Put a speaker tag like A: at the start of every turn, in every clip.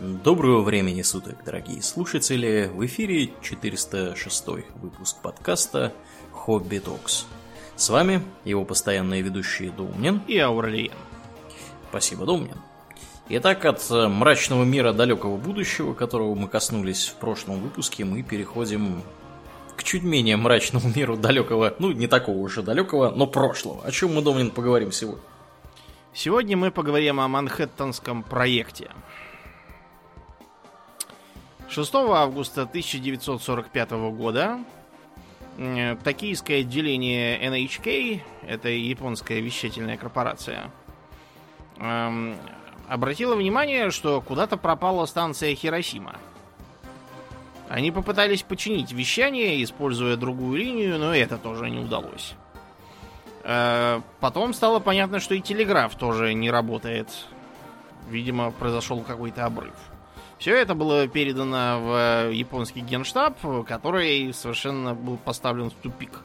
A: Доброго времени суток, дорогие слушатели! В эфире 406 выпуск подкаста «Хобби Токс». С вами его постоянные ведущие Доумнин
B: и Ауралиен.
A: Спасибо, Доумнин. Итак, от мрачного мира далекого будущего, которого мы коснулись в прошлом выпуске, мы переходим к чуть менее мрачному миру далекого, ну, не такого уже далекого, но прошлого. О чем мы, Домнин, поговорим сегодня?
B: Сегодня мы поговорим о Манхэттенском проекте – 6 августа 1945 года токийское отделение NHK, это японская вещательная корпорация, эм, обратило внимание, что куда-то пропала станция Хиросима. Они попытались починить вещание, используя другую линию, но это тоже не удалось. Э, потом стало понятно, что и телеграф тоже не работает. Видимо, произошел какой-то обрыв. Все это было передано в э, японский генштаб, который совершенно был поставлен в тупик.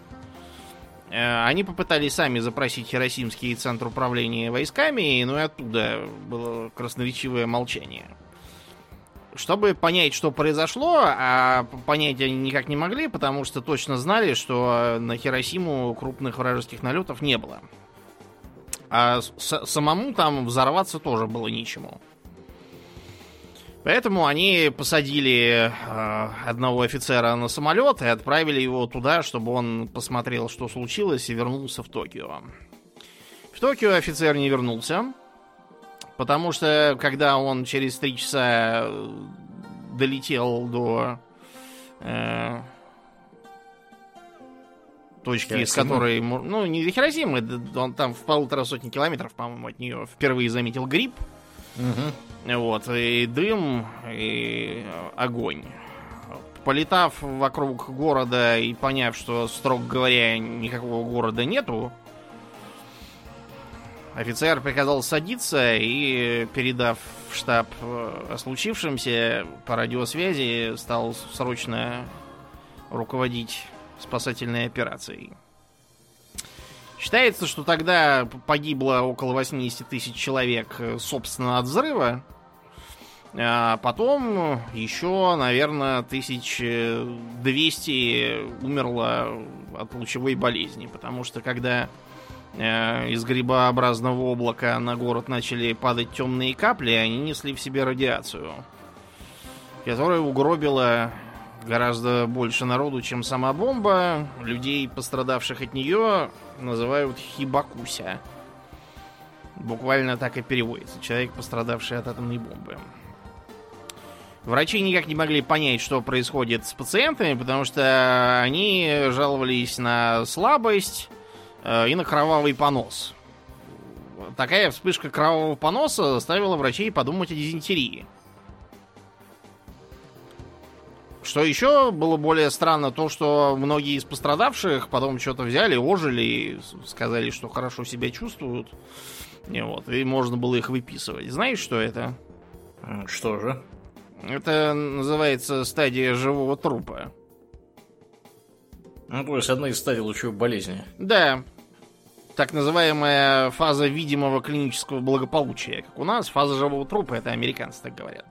B: Э, они попытались сами запросить Хиросимский центр управления войсками, но и оттуда было красноречивое молчание. Чтобы понять, что произошло, а понять они никак не могли, потому что точно знали, что на Хиросиму крупных вражеских налетов не было. А самому там взорваться тоже было нечему. Поэтому они посадили э, одного офицера на самолет и отправили его туда, чтобы он посмотрел, что случилось, и вернулся в Токио. В Токио офицер не вернулся, потому что когда он через три часа э, долетел до э, точки, Хиросима? с которой... Ну, не до Хиросимы, он там в полутора сотни километров, по-моему, от нее впервые заметил гриб. Угу. Вот, и дым, и огонь. Полетав вокруг города и поняв, что, строго говоря, никакого города нету, офицер приказал садиться и, передав в штаб о случившемся по радиосвязи, стал срочно руководить спасательной операцией. Считается, что тогда погибло около 80 тысяч человек, э, собственно, от взрыва. А потом еще, наверное, 1200 умерло от лучевой болезни. Потому что когда э, из грибообразного облака на город начали падать темные капли, они несли в себе радиацию, которая угробила гораздо больше народу, чем сама бомба. Людей, пострадавших от нее, называют хибакуся. Буквально так и переводится. Человек, пострадавший от атомной бомбы. Врачи никак не могли понять, что происходит с пациентами, потому что они жаловались на слабость э, и на кровавый понос. Такая вспышка кровавого поноса заставила врачей подумать о дизентерии. Что еще было более странно, то, что многие из пострадавших потом что-то взяли, ожили и сказали, что хорошо себя чувствуют. И вот, и можно было их выписывать. Знаешь, что это?
A: Что же?
B: Это называется стадия живого трупа.
A: Ну, то есть одна из стадий лучевой болезни.
B: Да. Так называемая фаза видимого клинического благополучия. Как у нас, фаза живого трупа, это американцы так говорят.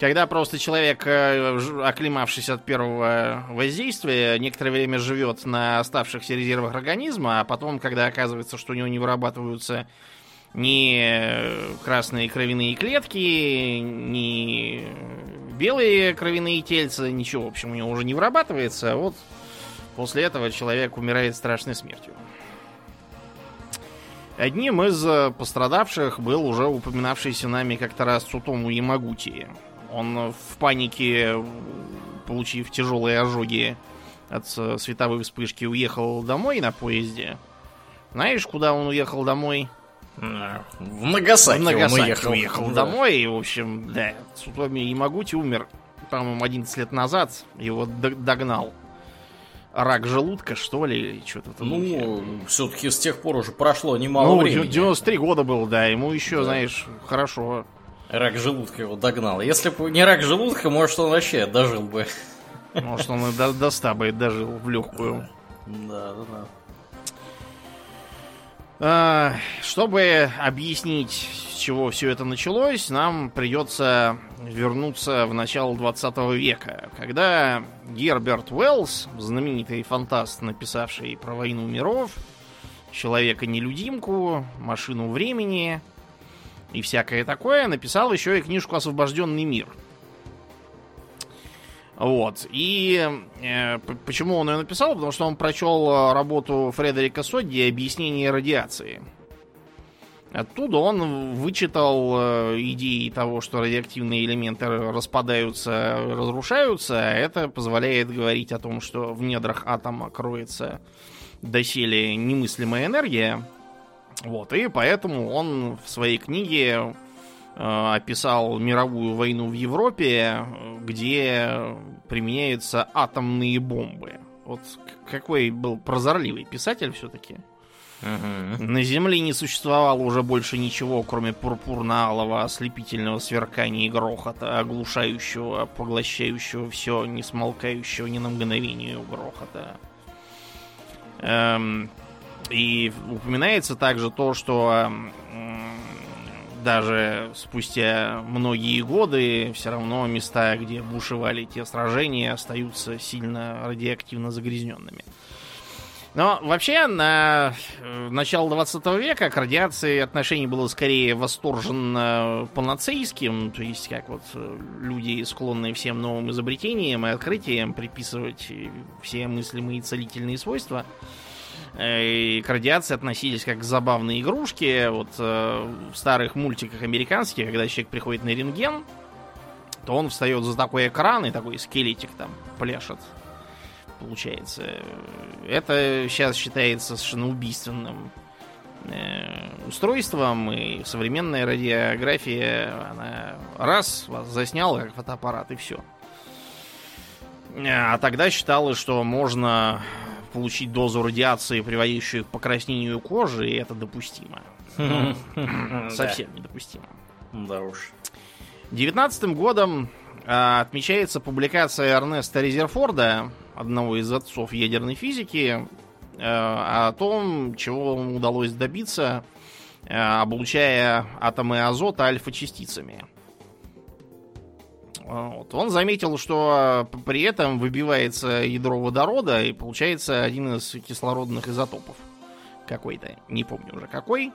B: Когда просто человек, э, оклемавшись от первого воздействия, некоторое время живет на оставшихся резервах организма, а потом, когда оказывается, что у него не вырабатываются ни красные кровяные клетки, ни белые кровяные тельца, ничего, в общем, у него уже не вырабатывается, а вот после этого человек умирает страшной смертью. Одним из пострадавших был уже упоминавшийся нами как-то раз Сутому Ямагути. Он в панике, получив тяжелые ожоги от световой вспышки, уехал домой на поезде. Знаешь, куда он уехал домой?
A: В Нагасаки, в
B: Нагасаки он уехал. уехал да. домой. И, в общем, да, Сутоми Ямагути умер, по-моему, 11 лет назад. Его догнал рак желудка, что ли, что-то там.
A: Ну, все-таки с тех пор уже прошло немало ну, времени.
B: 93 года был, да, ему еще, да. знаешь, хорошо
A: Рак желудка его догнал. Если бы не рак желудка, может, он вообще дожил бы.
B: Может, он и до, до 100 бы дожил в легкую.
A: Да, да, да.
B: А, чтобы объяснить, с чего все это началось, нам придется вернуться в начало 20 века, когда Герберт Уэллс, знаменитый фантаст, написавший про войну миров, Человека-нелюдимку, Машину времени и всякое такое, написал еще и книжку «Освобожденный мир». Вот. И э, почему он ее написал? Потому что он прочел э, работу Фредерика Содди «Объяснение радиации». Оттуда он вычитал э, идеи того, что радиоактивные элементы распадаются, разрушаются. А это позволяет говорить о том, что в недрах атома кроется доселе немыслимая энергия. Вот, и поэтому он в своей книге э, описал мировую войну в Европе, где применяются атомные бомбы. Вот какой был прозорливый писатель все-таки. Угу. На Земле не существовало уже больше ничего, кроме пурпурно-алого ослепительного сверкания и грохота, оглушающего, поглощающего все, не смолкающего ни на мгновение грохота. Эм, и упоминается также то, что даже спустя многие годы все равно места, где бушевали те сражения, остаются сильно радиоактивно загрязненными. Но вообще на э, начало 20 века к радиации отношение было скорее восторженно панацейским, то есть как вот э, люди, склонные всем новым изобретениям и открытиям, приписывать все мыслимые целительные свойства. Э, к радиации относились как к забавные игрушки. Вот в старых мультиках американских, когда человек приходит на рентген, то он встает за такой экран и такой скелетик там пляшет получается. Это сейчас считается совершенно убийственным э, устройством, и современная радиография, она раз вас засняла как фотоаппарат, и все. А тогда считалось, что можно получить дозу радиации, приводящую к покраснению кожи, и это допустимо. Совсем недопустимо.
A: Да уж.
B: 19 годом а, отмечается публикация Эрнеста Резерфорда одного из отцов ядерной физики, э, о том, чего ему удалось добиться, э, облучая атомы азота альфа-частицами. Вот. Он заметил, что при этом выбивается ядро водорода и получается один из кислородных изотопов. Какой-то, не помню уже какой.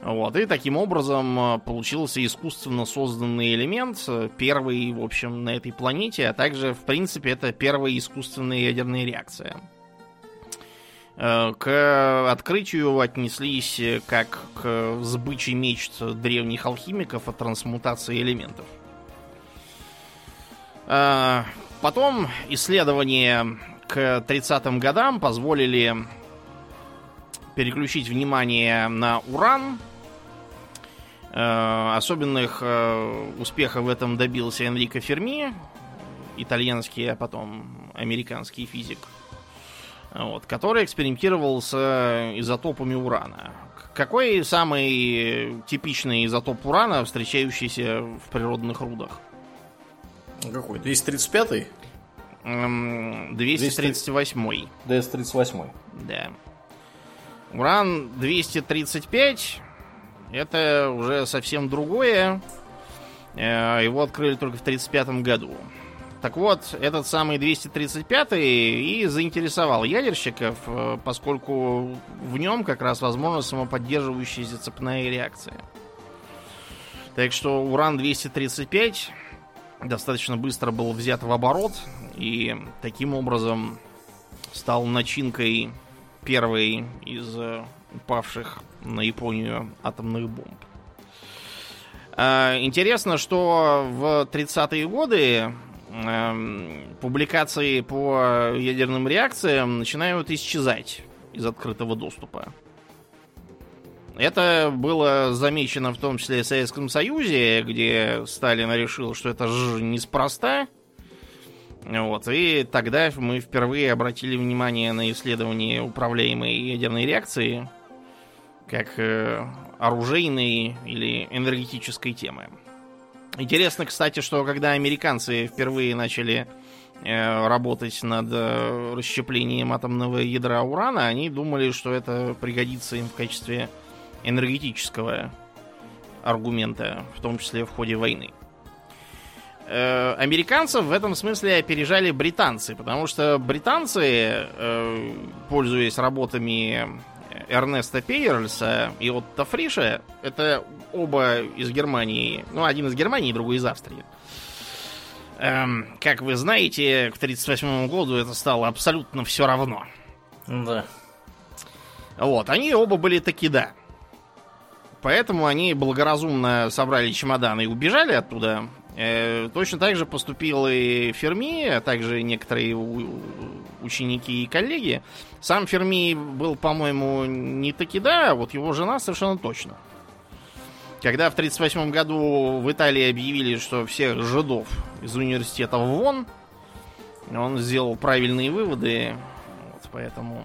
B: Вот, и таким образом э, получился искусственно созданный элемент, первый, в общем, на этой планете, а также, в принципе, это первая искусственная ядерная реакция. К открытию отнеслись как к сбыче мечт древних алхимиков о трансмутации элементов. Потом исследования к 30-м годам позволили переключить внимание на уран, Э, особенных э, успехов в этом добился Энрико Ферми, итальянский, а потом американский физик, вот, который экспериментировал с изотопами урана. Какой самый типичный изотоп урана, встречающийся в природных рудах?
A: Какой? 235-й?
B: 238-й.
A: 238-й.
B: Да. Уран 235 это уже совсем другое. Э, его открыли только в 1935 году. Так вот, этот самый 235 и заинтересовал ядерщиков, э, поскольку в нем как раз возможна самоподдерживающаяся цепная реакция. Так что уран-235 достаточно быстро был взят в оборот и таким образом стал начинкой первой из э, упавших на Японию атомных бомб. А, интересно, что в 30-е годы эм, публикации по ядерным реакциям начинают исчезать из открытого доступа. Это было замечено в том числе в Советском Союзе, где Сталин решил, что это же неспроста. Вот, и тогда мы впервые обратили внимание на исследование управляемой ядерной реакции как э, оружейной или энергетической темы. Интересно, кстати, что когда американцы впервые начали э, работать над э, расщеплением атомного ядра урана, они думали, что это пригодится им в качестве энергетического аргумента, в том числе в ходе войны. Э, американцев в этом смысле опережали британцы, потому что британцы, э, пользуясь работами Эрнеста Пейерльса и Отто Фриша, это оба из Германии, ну, один из Германии, другой из Австрии. Эм, как вы знаете, к 1938 году это стало абсолютно все равно.
A: Да.
B: Вот, они оба были таки да. Поэтому они благоразумно собрали чемоданы и убежали оттуда. Э, точно так же поступил и Ферми, а также некоторые ученики и коллеги. Сам Ферми был, по-моему, не таки да, а вот его жена совершенно точно. Когда в 1938 году в Италии объявили, что всех жидов из университета вон, он сделал правильные выводы, вот, поэтому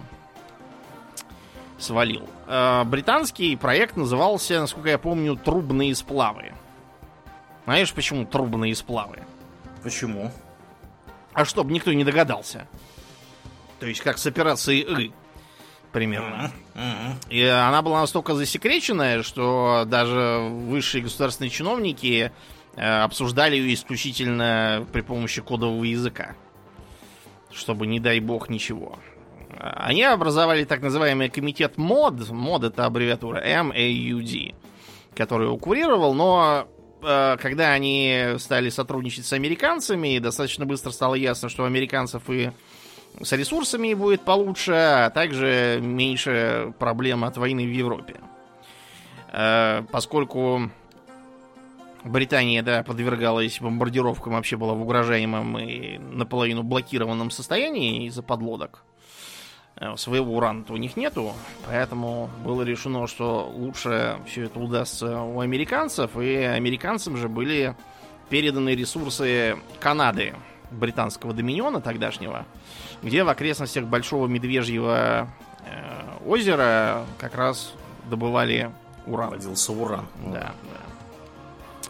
B: свалил. Э, британский проект назывался, насколько я помню, «Трубные сплавы». Знаешь, почему трубные сплавы?
A: Почему?
B: А чтобы никто не догадался. То есть как с операцией «И» примерно. И она была настолько засекреченная, что даже высшие государственные чиновники э, обсуждали ее исключительно при помощи кодового языка. Чтобы, не дай бог, ничего. Они образовали так называемый комитет МОД. МОД это аббревиатура MAUD, который его курировал, но Э, когда они стали сотрудничать с американцами, достаточно быстро стало ясно, что у американцев и с ресурсами будет получше, а также меньше проблем от войны в Европе. Э, поскольку Британия, да, подвергалась бомбардировкам, вообще была в угрожаемом и наполовину блокированном состоянии из-за подлодок. Э, своего урана у них нету, поэтому было решено, что лучше все это удастся у американцев, и американцам же были переданы ресурсы Канады, британского доминиона тогдашнего, где в окрестностях Большого Медвежьего э, озера как раз добывали уран.
A: Водился уран.
B: Да, да.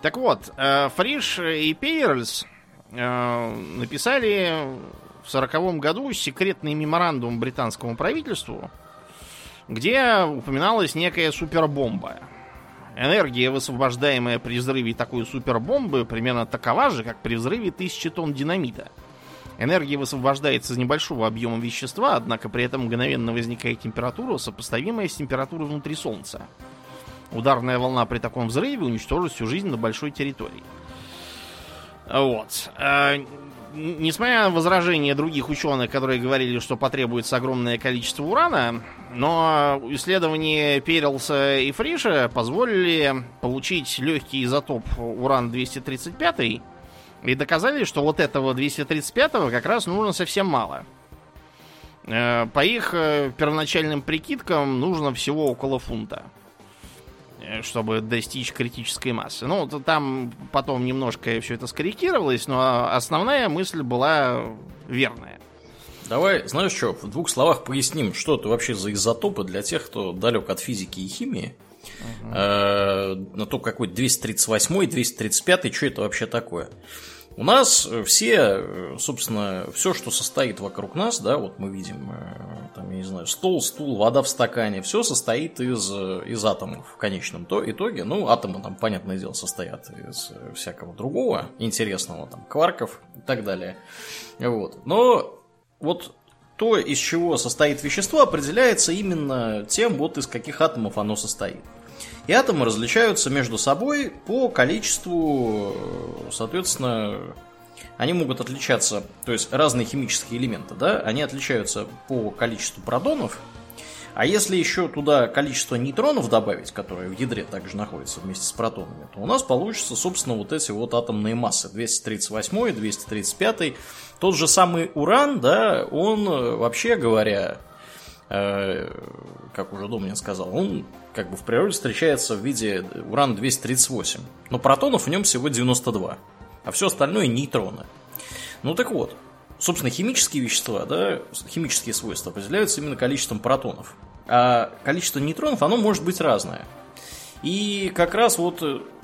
B: Так вот, э, Фриш и Пейерлс э, написали в сороковом году секретный меморандум британскому правительству, где упоминалась некая супербомба. Энергия, высвобождаемая при взрыве такой супербомбы, примерно такова же, как при взрыве тысячи тонн динамита. Энергия высвобождается из небольшого объема вещества, однако при этом мгновенно возникает температура, сопоставимая с температурой внутри Солнца. Ударная волна при таком взрыве уничтожит всю жизнь на большой территории. Вот. Несмотря на возражения других ученых, которые говорили, что потребуется огромное количество урана, но исследования Перелса и Фриша позволили получить легкий изотоп уран-235 и доказали, что вот этого 235 как раз нужно совсем мало. Э, по их э, первоначальным прикидкам нужно всего около фунта. Э, чтобы достичь критической массы. Ну, там потом немножко все это скорректировалось, но основная мысль была верная.
A: Давай, знаешь что, в двух словах поясним, что это вообще за изотопы для тех, кто далек от физики и химии. Угу. Э, на то, какой 238, 235, что это вообще такое. У нас все, э, собственно, все, что состоит вокруг нас, да, вот мы видим, э, там, я не знаю, стол, стул, вода в стакане, все состоит из, э, из атомов в конечном то итоге. Ну, атомы там, понятное дело, состоят из всякого другого интересного, там, кварков и так далее. Вот. Но вот то, из чего состоит вещество, определяется именно тем, вот из каких атомов оно состоит. И атомы различаются между собой по количеству, соответственно, они могут отличаться, то есть разные химические элементы, да, они отличаются по количеству протонов, а если еще туда количество нейтронов добавить, которые в ядре также находятся вместе с протонами, то у нас получится, собственно, вот эти вот атомные массы. 238, 235. Тот же самый уран, да, он, вообще говоря, э, как уже Домнин сказал, он как бы в природе встречается в виде урана-238. Но протонов в нем всего 92. А все остальное нейтроны. Ну так вот, собственно, химические вещества, да, химические свойства определяются именно количеством протонов. А количество нейтронов, оно может быть разное. И как раз вот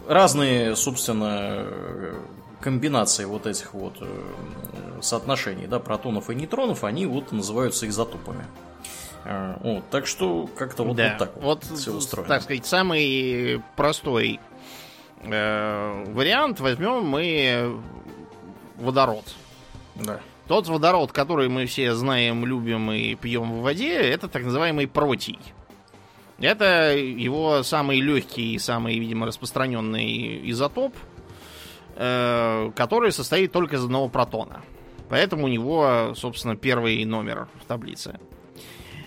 A: разные, собственно, комбинации вот этих вот э, соотношений, да, протонов и нейтронов, они вот называются изотопами. Э, вот, так что как-то вот,
B: да.
A: вот так
B: вот, вот все устроено. Так сказать, самый простой э, вариант возьмем мы водород.
A: Да.
B: Тот водород, который мы все знаем, любим и пьем в воде, это так называемый протий. Это его самый легкий и самый, видимо, распространенный изотоп, э, который состоит только из одного протона. Поэтому у него, собственно, первый номер в таблице.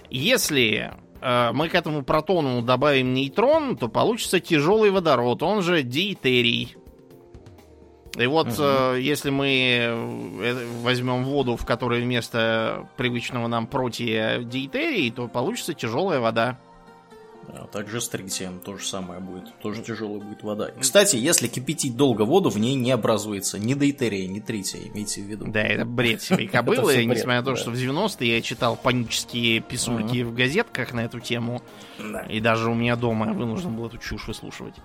B: Если э, мы к этому протону добавим нейтрон, то получится тяжелый водород, он же дейтерий. И вот угу. э, если мы э, возьмем воду, в которой вместо привычного нам протия дейтерий, то получится тяжелая вода.
A: А также с тритием то же самое будет. Тоже тяжелая будет вода. Кстати, если кипятить долго воду, в ней не образуется ни дейтерия, ни трития, имейте в виду.
B: Да, это бред себе кобылы. Несмотря на то, что в 90-е я читал панические писульки в газетках на эту тему. И даже у меня дома вынужден был эту чушь выслушивать.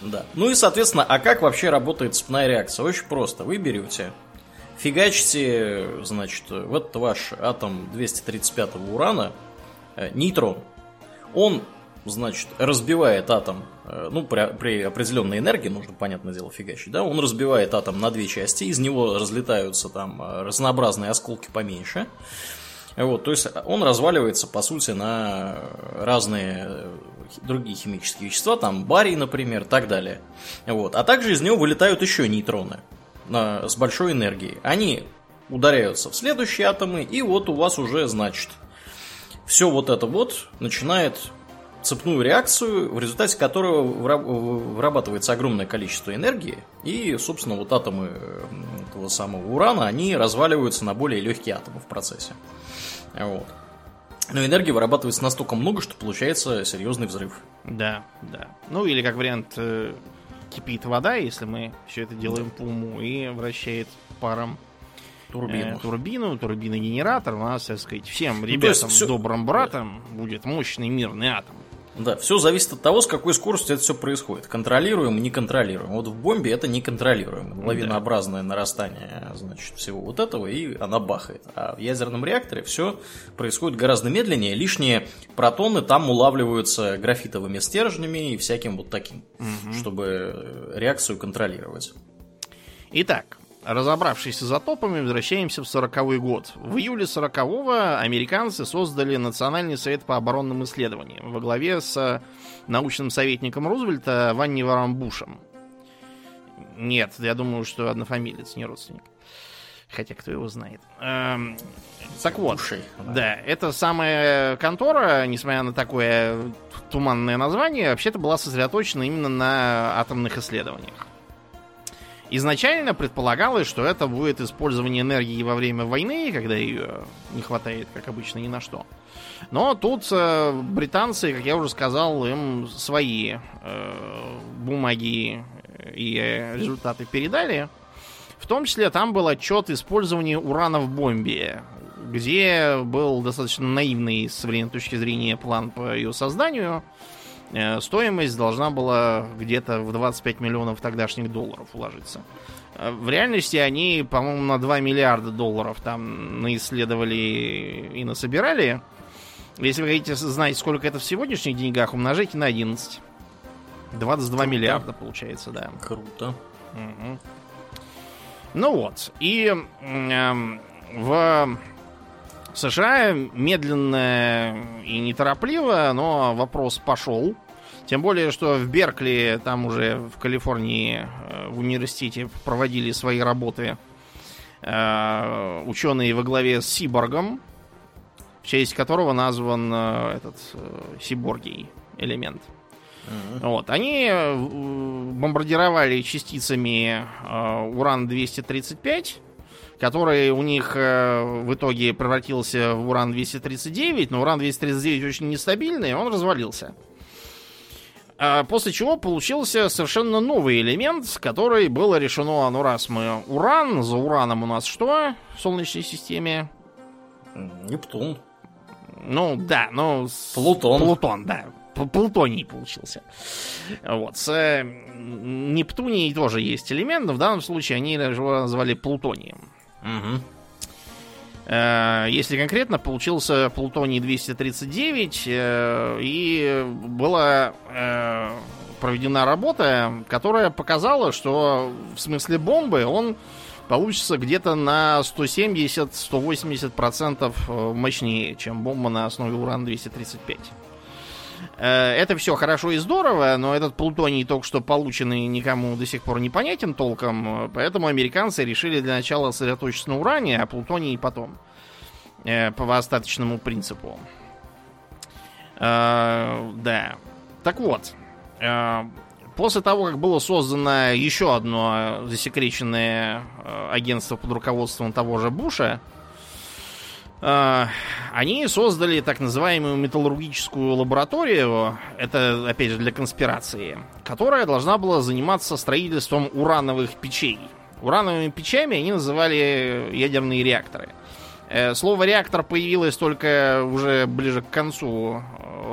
A: Да. Ну и, соответственно, а как вообще работает цепная реакция? Очень просто. Вы берете, фигачите, значит, в этот ваш атом 235 урана э, нейтрон. Он значит, разбивает атом, э, ну, при, при определенной энергии, нужно, понятное дело, фигачить, да, он разбивает атом на две части, из него разлетаются там э, разнообразные осколки поменьше, вот, то есть он разваливается, по сути, на разные э, другие химические вещества, там барий, например, так далее. Вот. А также из него вылетают еще нейтроны на, с большой энергией. Они ударяются в следующие атомы, и вот у вас уже, значит, все вот это вот начинает цепную реакцию, в результате которого вырабатывается огромное количество энергии, и, собственно, вот атомы этого самого урана, они разваливаются на более легкие атомы в процессе. Вот. Но энергии вырабатывается настолько много, что получается серьезный взрыв.
B: Да, да. Ну или как вариант э, кипит вода, если мы все это делаем по уму, и вращает паром турбину. Э, турбину, турбиногенератор. У нас, так сказать, всем ну, ребятам, все... добрым братам да. будет мощный мирный атом.
A: Да, все зависит от того, с какой скоростью это все происходит. Контролируем, не контролируем. Вот в бомбе это не контролируем. Лавинообразное да. нарастание, значит, всего вот этого, и она бахает. А в ядерном реакторе все происходит гораздо медленнее. Лишние протоны там улавливаются графитовыми стержнями и всяким вот таким, угу. чтобы реакцию контролировать.
B: Итак, Разобравшись с изотопами, возвращаемся в 40 год. В июле 40-го американцы создали Национальный совет по оборонным исследованиям во главе с научным советником Рузвельта Ванни Варамбушем. Нет, я думаю, что однофамилец, не родственник. Хотя кто его знает. Эм, так вот, Ушей, да. да, эта самая контора, несмотря на такое туманное название, вообще-то была сосредоточена именно на атомных исследованиях. Изначально предполагалось, что это будет использование энергии во время войны, когда ее не хватает, как обычно, ни на что. Но тут э, британцы, как я уже сказал, им свои э, бумаги и результаты передали. В том числе там был отчет использования урана в бомбе, где был достаточно наивный с современной точки зрения план по ее созданию. Стоимость должна была где-то в 25 миллионов тогдашних долларов уложиться. Э, в реальности они, по-моему, на 2 миллиарда долларов там наисследовали и насобирали. Если вы хотите знать, сколько это в сегодняшних деньгах, умножайте на 11. 22 Круто. миллиарда получается, да.
A: Круто. Угу.
B: Ну вот. И э, в США медленно и неторопливо, но вопрос пошел. Тем более, что в Беркли, там уже в Калифорнии, э, в университете проводили свои работы э, ученые во главе с Сиборгом, в честь которого назван э, этот сиборгий элемент. Uh-huh. Вот. Они бомбардировали частицами уран-235, который у них в итоге превратился в уран-239, но уран-239 очень нестабильный, он развалился. А после чего получился совершенно новый элемент, который было решено, ну раз мы уран, за ураном у нас что в Солнечной системе?
A: Нептун.
B: Ну, да, ну...
A: Плутон.
B: Плутон, да. Плутоний получился. Вот. С э, Нептунией тоже есть элемент, но в данном случае они его назвали плутонием. Угу. Если конкретно, получился плутоний 239, э, и была проведена работа, которая показала, что в смысле бомбы он получится где-то на 170-180% э, мощнее, чем бомба на основе уран-235. Э, это все хорошо и здорово, но этот плутоний только что полученный никому до сих пор не понятен толком, поэтому американцы решили для начала сосредоточиться на уране, а плутоний потом. Э, по остаточному принципу. Да. Так вот, После того, как было создано еще одно засекреченное э, агентство под руководством того же Буша, э, они создали так называемую металлургическую лабораторию, это, опять же, для конспирации, которая должна была заниматься строительством урановых печей. Урановыми печами они называли ядерные реакторы. Э, слово реактор появилось только уже ближе к концу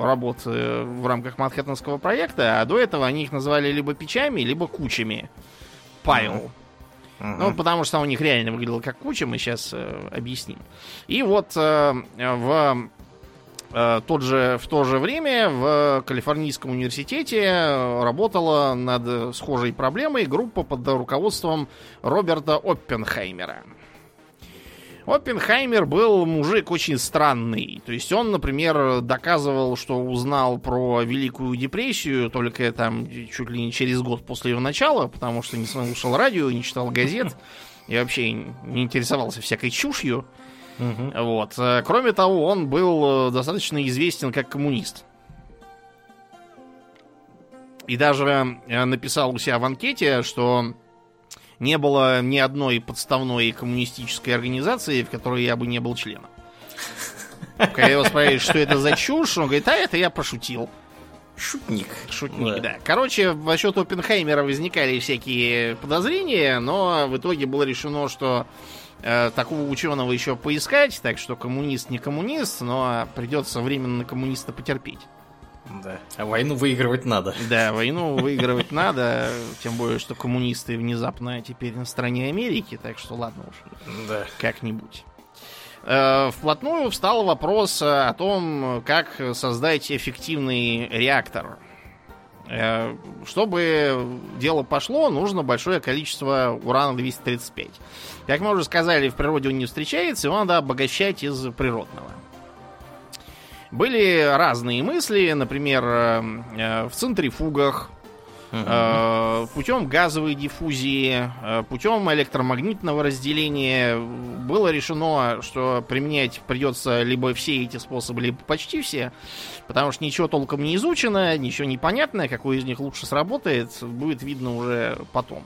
B: работы в рамках Манхэттенского проекта, а до этого они их называли либо печами, либо кучами. Пайл. Ну, потому что у них реально выглядело как куча, мы сейчас э, объясним. И вот э, в э, тот же, в то же время в Калифорнийском университете работала над схожей проблемой группа под руководством Роберта Оппенхаймера. Оппенхаймер был мужик очень странный. То есть он, например, доказывал, что узнал про Великую депрессию только там чуть ли не через год после ее начала, потому что не слушал радио, не читал газет и вообще не интересовался всякой чушью. Угу. Вот. Кроме того, он был достаточно известен как коммунист. И даже написал у себя в анкете, что не было ни одной подставной коммунистической организации, в которой я бы не был членом. Когда его спрашивают, что это за чушь, он говорит, а это я пошутил.
A: Шутник.
B: Шутник, да. да. Короче, в счет Оппенхаймера возникали всякие подозрения, но в итоге было решено, что э, такого ученого еще поискать, так что коммунист не коммунист, но придется временно коммуниста потерпеть.
A: Да. А войну выигрывать надо.
B: Да, войну выигрывать надо. Тем более, что коммунисты внезапно теперь на стороне Америки, так что ладно уж. Да. Как-нибудь. Э, вплотную встал вопрос о том, как создать эффективный реактор. Э, чтобы дело пошло, нужно большое количество урана-235. Как мы уже сказали, в природе он не встречается, его надо обогащать из природного. Были разные мысли, например, э, э, в центрифугах, Uh-huh. Путем газовой диффузии, путем электромагнитного разделения было решено, что применять придется либо все эти способы, либо почти все, потому что ничего толком не изучено, ничего не понятно, какой из них лучше сработает, будет видно уже потом.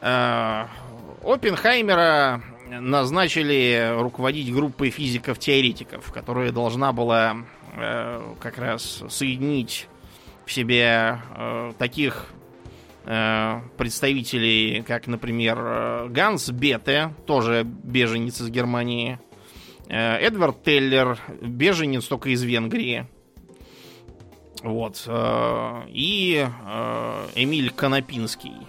B: Оппенхаймера назначили руководить группой физиков-теоретиков, которая должна была э, как раз соединить в себе э, таких э, представителей, как, например, э, Ганс Бете, тоже беженец из Германии, э, Эдвард Теллер, беженец только из Венгрии, вот, э, и э, Эмиль Конопинский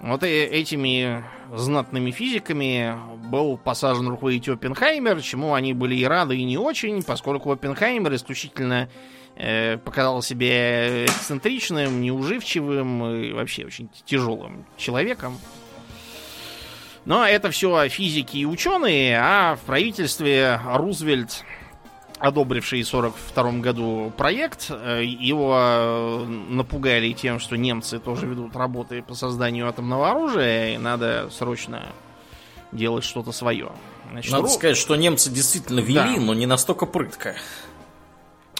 B: вот этими знатными физиками был посажен руководитель Оппенхаймер, чему они были и рады, и не очень, поскольку Оппенхаймер исключительно э, показал себя эксцентричным, неуживчивым и вообще очень тяжелым человеком. Но это все физики и ученые, а в правительстве Рузвельт одобривший в 1942 году проект. Э, его э, напугали тем, что немцы тоже ведут работы по созданию атомного оружия, и надо срочно делать что-то свое.
A: Значит, надо ру... сказать, что немцы действительно вели, да. но не настолько прытко.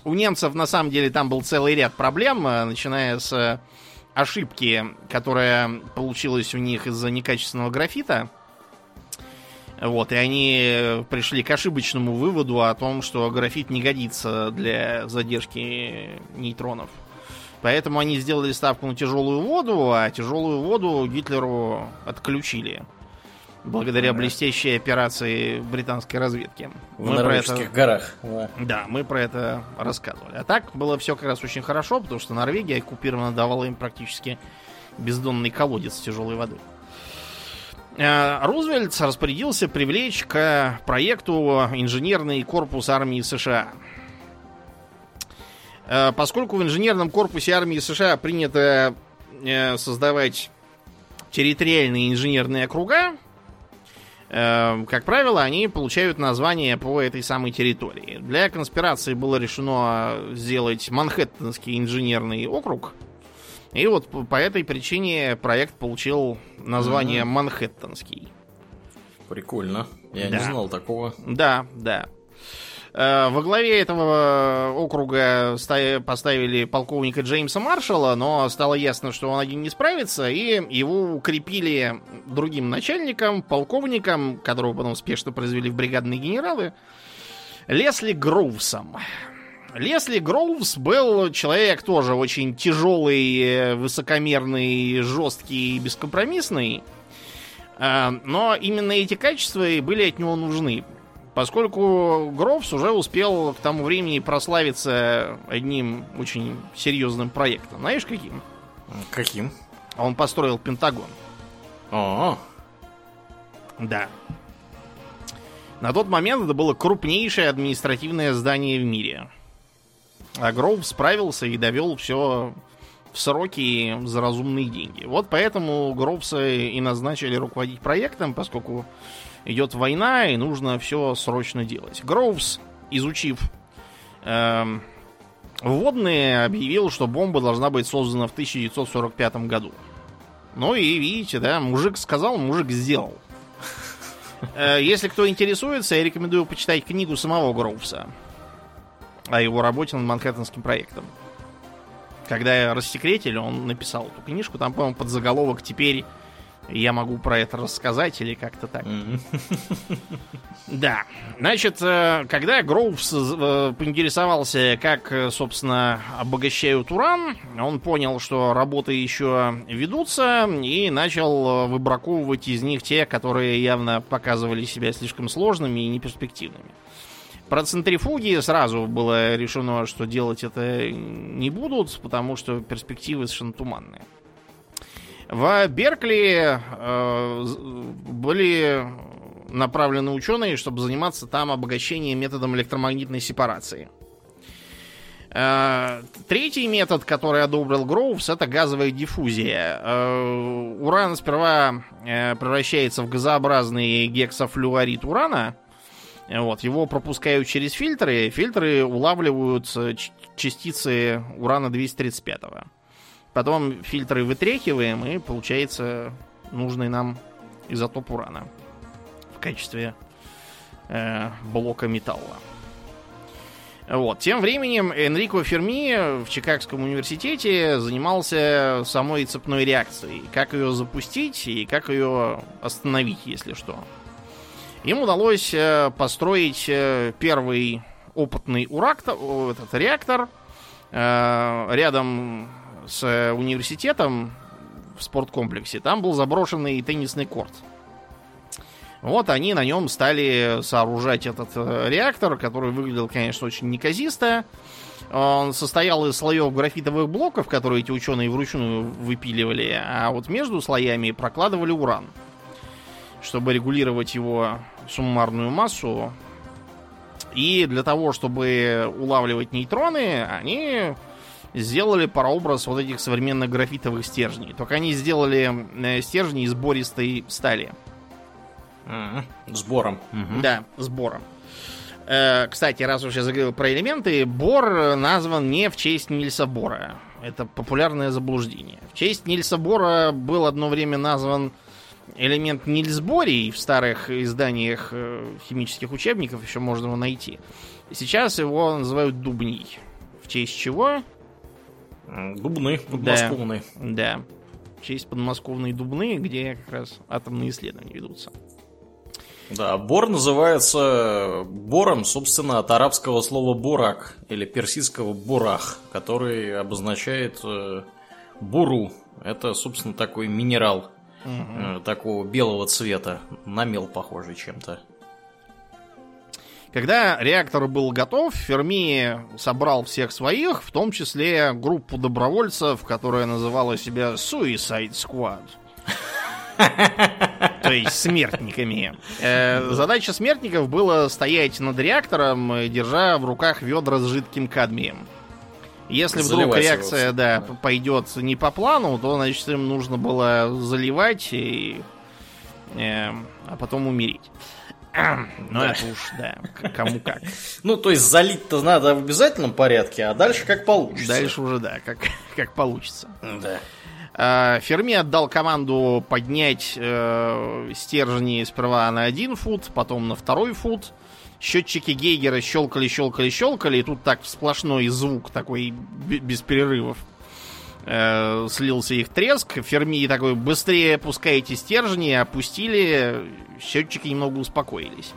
B: У немцев, на самом деле, там был целый ряд проблем, э, начиная с ошибки, которая получилась у них из-за некачественного графита. Вот, и они пришли к ошибочному выводу о том, что графит не годится для задержки нейтронов. Поэтому они сделали ставку на тяжелую воду, а тяжелую воду Гитлеру отключили. благодаря да. блестящей операции британской разведки.
A: В мы Норвежских это... горах.
B: Да. да, мы про это рассказывали. А так было все как раз очень хорошо, потому что Норвегия оккупирована давала им практически бездонный колодец тяжелой воды. Э, Рузвельт распорядился привлечь к проекту инженерный корпус армии США. Э, поскольку в инженерном корпусе армии США принято э, создавать территориальные инженерные округа, как правило, они получают название по этой самой территории. Для конспирации было решено сделать Манхэттенский инженерный округ – и вот по этой причине проект получил название mm-hmm. Манхэттенский.
A: Прикольно. Я да. не знал такого.
B: Да, да. Э, во главе этого округа поставили полковника Джеймса Маршалла, но стало ясно, что он один не справится, и его укрепили другим начальником, полковником, которого потом спешно произвели в бригадные генералы, Лесли Гроувсом. Лесли Гроувс был человек тоже очень тяжелый, э, высокомерный, жесткий и бескомпромиссный. А, но именно эти качества и были от него нужны. Поскольку Гроувс уже успел к тому времени прославиться одним очень серьезным проектом. Знаешь, каким?
A: Каким?
B: Он построил Пентагон.
A: О,
B: Да. На тот момент это было крупнейшее административное здание в мире. А Гроув справился и довел все в сроки за разумные деньги. Вот поэтому Гроувса и назначили руководить проектом, поскольку идет война и нужно все срочно делать. Гроувс, изучив э, вводные, объявил, что бомба должна быть создана в 1945 году. Ну и видите, да, мужик сказал, мужик сделал. Э, если кто интересуется, я рекомендую почитать книгу самого Гроувса о его работе над Манхэттенским проектом. Когда рассекретили, он написал эту книжку, там, по-моему, под заголовок «Теперь я могу про это рассказать» или как-то так. Да. Значит, э, когда Гроувс э, поинтересовался, как, э, собственно, обогащают уран, он понял, что работы еще ведутся, и начал выбраковывать из них те, которые явно показывали себя слишком сложными и неперспективными. Про центрифуги сразу было решено, что делать это не будут, потому что перспективы совершенно туманные. В Беркли э, были направлены ученые, чтобы заниматься там обогащением методом электромагнитной сепарации. Э, третий метод, который одобрил Гроувс, это газовая диффузия. Э, уран сперва э, превращается в газообразный гексафлюорид урана, вот, его пропускают через фильтры, фильтры улавливают э, частицы урана-235. Потом фильтры вытряхиваем, и получается нужный нам изотоп урана в качестве э, блока металла. Вот. Тем временем Энрико Ферми в Чикагском университете занимался самой цепной реакцией. Как ее запустить и как ее остановить, если что. Им удалось э, построить э, первый опытный урактор, этот реактор э, рядом с университетом в спорткомплексе. Там был заброшенный теннисный корт. Вот они на нем стали сооружать этот реактор, который выглядел, конечно, очень неказисто. Он состоял из слоев графитовых блоков, которые эти ученые вручную выпиливали, а вот между слоями прокладывали уран чтобы регулировать его суммарную массу. И для того, чтобы улавливать нейтроны, они сделали прообраз вот этих современных графитовых стержней. Только они сделали э, стержни из бористой стали.
A: Сбором.
B: Да, сбором. Э, кстати, раз уж я заговорил про элементы, Бор назван не в честь Нильса Бора. Это популярное заблуждение. В честь Нильса Бора был одно время назван элемент Нильсборий в старых изданиях э, химических учебников еще можно его найти. Сейчас его называют дубний. В честь чего?
A: Дубны, подмосковные.
B: Да, да. В честь подмосковной дубны, где как раз атомные исследования ведутся.
A: Да, бор называется бором, собственно, от арабского слова бурак или персидского бурах, который обозначает э, буру. Это, собственно, такой минерал Угу. Такого белого цвета, на мел похожий чем-то.
B: Когда реактор был готов, Ферми собрал всех своих, в том числе группу добровольцев, которая называла себя Suicide Squad. То есть смертниками. Э, задача смертников была стоять над реактором, держа в руках ведра с жидким кадмием. Если вдруг заливать реакция, его, да, да, пойдет не по плану, то, значит, им нужно было заливать и, э, а потом умереть. Ну, это уж, да, кому как.
A: Ну, то есть залить-то надо в обязательном порядке, а дальше как получится.
B: Дальше уже, да, как, как получится.
A: Да.
B: А, Ферми отдал команду поднять э, стержни сперва на один фут, потом на второй фут. Счетчики Гейгера щелкали, щелкали, щелкали, и тут так сплошной звук такой без перерывов. Э, слился их треск. Ферми такой, быстрее опускайте стержни, опустили, счетчики немного успокоились.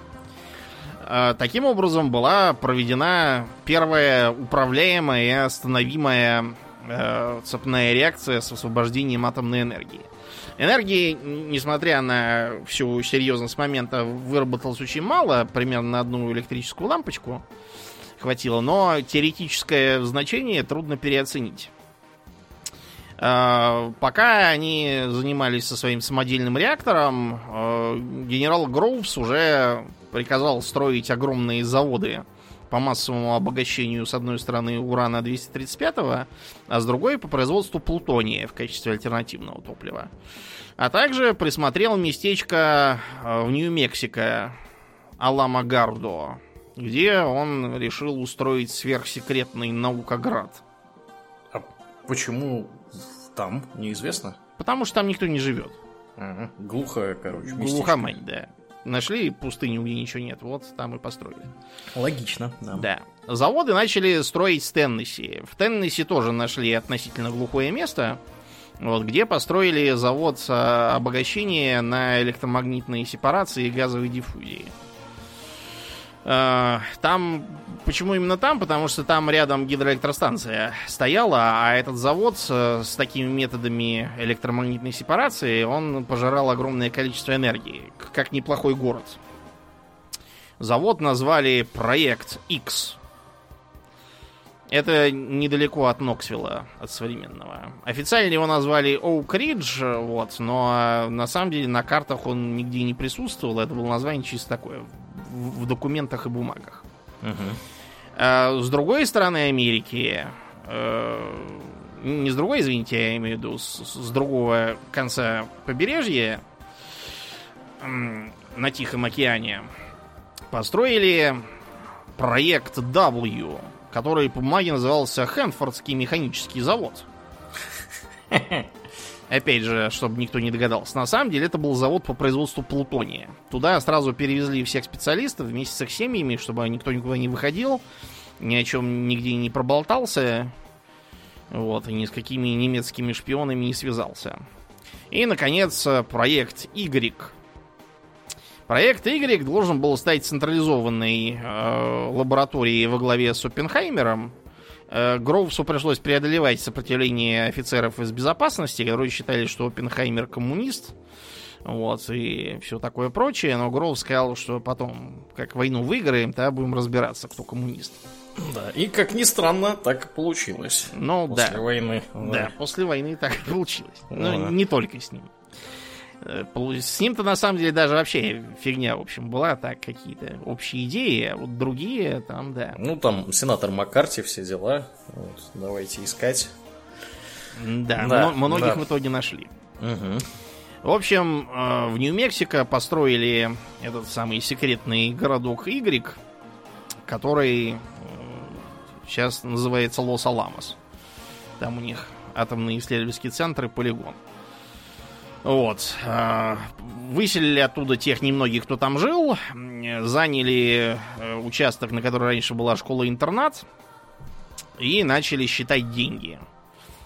B: Э, таким образом была проведена первая управляемая и остановимая э, цепная реакция с освобождением атомной энергии. Энергии, несмотря на всю серьезность момента, выработалось очень мало, примерно на одну электрическую лампочку хватило, но теоретическое значение трудно переоценить. Э, пока они занимались со своим самодельным реактором, э, генерал Гроувс уже приказал строить огромные заводы по массовому обогащению, с одной стороны, урана-235, а с другой по производству плутония в качестве альтернативного топлива. А также присмотрел местечко э, в Нью-Мексико, Аламагардо, где он решил устроить сверхсекретный наукоград.
A: А почему там, неизвестно.
B: Потому что там никто не живет.
A: Ага. Глухая, короче.
B: Глухомань, да. Нашли пустыню, где ничего нет. Вот там и построили.
A: Логично, да.
B: Да. Заводы начали строить в Теннесси. В Теннесси тоже нашли относительно глухое место, вот, где построили завод обогащения на электромагнитной сепарации и газовой диффузии. Там, почему именно там? Потому что там рядом гидроэлектростанция стояла, а этот завод с, с такими методами электромагнитной сепарации, он пожирал огромное количество энергии, как неплохой город. Завод назвали Проект X. Это недалеко от Ноксвилла, от современного. Официально его назвали Оук Ридж, вот, но на самом деле на картах он нигде не присутствовал. Это было название чисто такое, в, документах и бумагах.
A: Угу.
B: А, с другой стороны Америки, э, не с другой, извините, я имею в виду, с, с другого конца побережья на Тихом океане, построили проект W, который по бумаге назывался Хэнфордский механический завод. Опять же, чтобы никто не догадался. На самом деле это был завод по производству плутония. Туда сразу перевезли всех специалистов вместе с их семьями, чтобы никто никуда не выходил, ни о чем нигде не проболтался. Вот, и ни с какими немецкими шпионами не связался. И, наконец, проект Y. Проект Y должен был стать централизованной э, лабораторией во главе с Оппенхаймером, Гроувсу пришлось преодолевать сопротивление офицеров из безопасности, которые считали, что Оппенхаймер коммунист. Вот, и все такое прочее. Но Гроув сказал, что потом, как войну выиграем, тогда будем разбираться, кто коммунист.
A: Да, и как ни странно, так получилось.
B: Ну,
A: после
B: да.
A: войны.
B: Да. да, после войны так получилось. Ну, ну не только с ним. Э, с ним-то на самом деле даже вообще фигня, в общем, была так, какие-то общие идеи, а вот другие там, да.
A: Ну, там сенатор Маккарти, все дела. Вот, давайте искать.
B: Да, да многих да. в итоге нашли.
A: Угу.
B: В общем, э, в Нью-Мексико построили этот самый секретный городок Y, который сейчас э, называется Лос-Аламос. Там у них атомный исследовательский центр и полигон. Вот. А, выселили оттуда тех немногих, кто там жил. Заняли э, участок, на который раньше была школа-интернат. И начали считать деньги.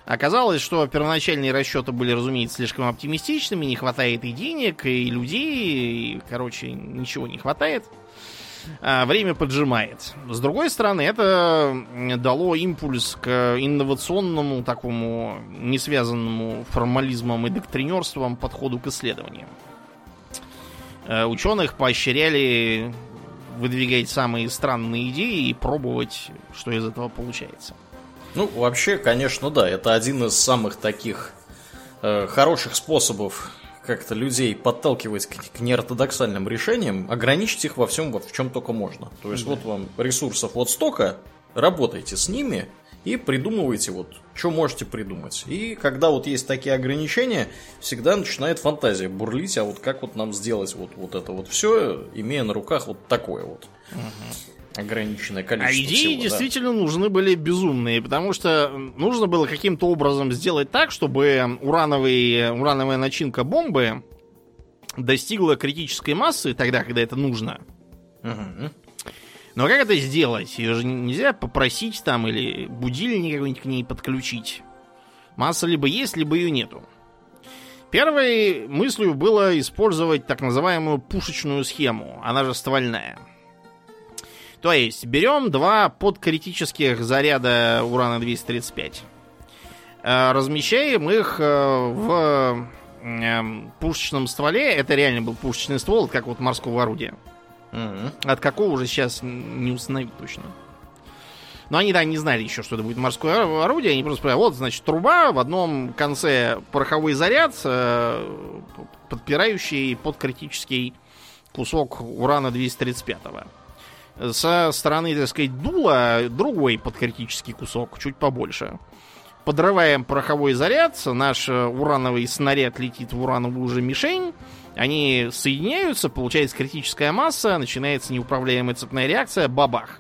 B: Оказалось, что первоначальные расчеты были, разумеется, слишком оптимистичными. Не хватает и денег, и людей. И, короче, ничего не хватает. А, время поджимает. С другой стороны, это дало импульс к инновационному, такому не связанному формализмом и доктринерством подходу к исследованиям. Э, ученых поощряли выдвигать самые странные идеи и пробовать, что из этого получается.
A: Ну, вообще, конечно, да, это один из самых таких э, хороших способов как-то людей подталкивать к, к неортодоксальным решениям, ограничить их во всем, вот в чем только можно. То есть, да. вот вам ресурсов вот столько, работайте с ними и придумывайте вот, что можете придумать. И когда вот есть такие ограничения, всегда начинает фантазия бурлить, а вот как вот нам сделать вот, вот это вот все, имея на руках вот такое вот. Угу ограниченное количество.
B: А идеи
A: всего,
B: действительно да. нужны были безумные, потому что нужно было каким-то образом сделать так, чтобы урановый, урановая начинка бомбы достигла критической массы тогда, когда это нужно. Угу. Но как это сделать? Ее же нельзя попросить там или будильник какой-нибудь к ней подключить. Масса либо есть, либо ее нету. Первой мыслью было использовать так называемую пушечную схему. Она же ствольная. То есть берем два подкритических заряда урана-235. Э, размещаем их э, в эм, пушечном стволе. Это реально был пушечный ствол, как вот морского орудия. Mm-hmm. От какого уже сейчас не установить точно. Но они, да, не знали еще, что это будет морское орудие. Они просто сказали, вот, значит, труба, в одном конце пороховой заряд, э, подпирающий подкритический кусок урана-235 со стороны, так сказать, дула другой подкритический кусок, чуть побольше. Подрываем пороховой заряд, наш э, урановый снаряд летит в урановую уже мишень, они соединяются, получается критическая масса, начинается неуправляемая цепная реакция, бабах.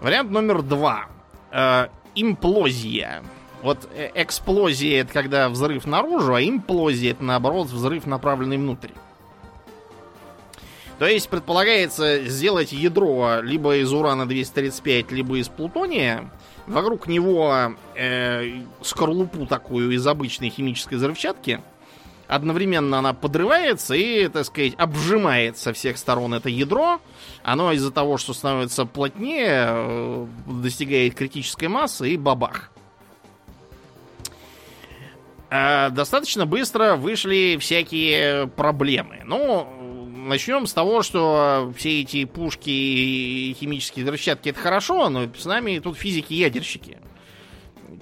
B: Вариант номер два. Э, имплозия. Вот э, эксплозия это когда взрыв наружу, а имплозия это наоборот взрыв направленный внутрь. То есть предполагается сделать ядро либо из урана-235, либо из плутония, вокруг него э, скорлупу такую из обычной химической взрывчатки, одновременно она подрывается и, так сказать, обжимает со всех сторон это ядро. Оно из-за того, что становится плотнее, э, достигает критической массы и бабах. Э, достаточно быстро вышли всякие проблемы. Ну, начнем с того, что все эти пушки и химические взрывчатки это хорошо, но с нами тут физики-ядерщики,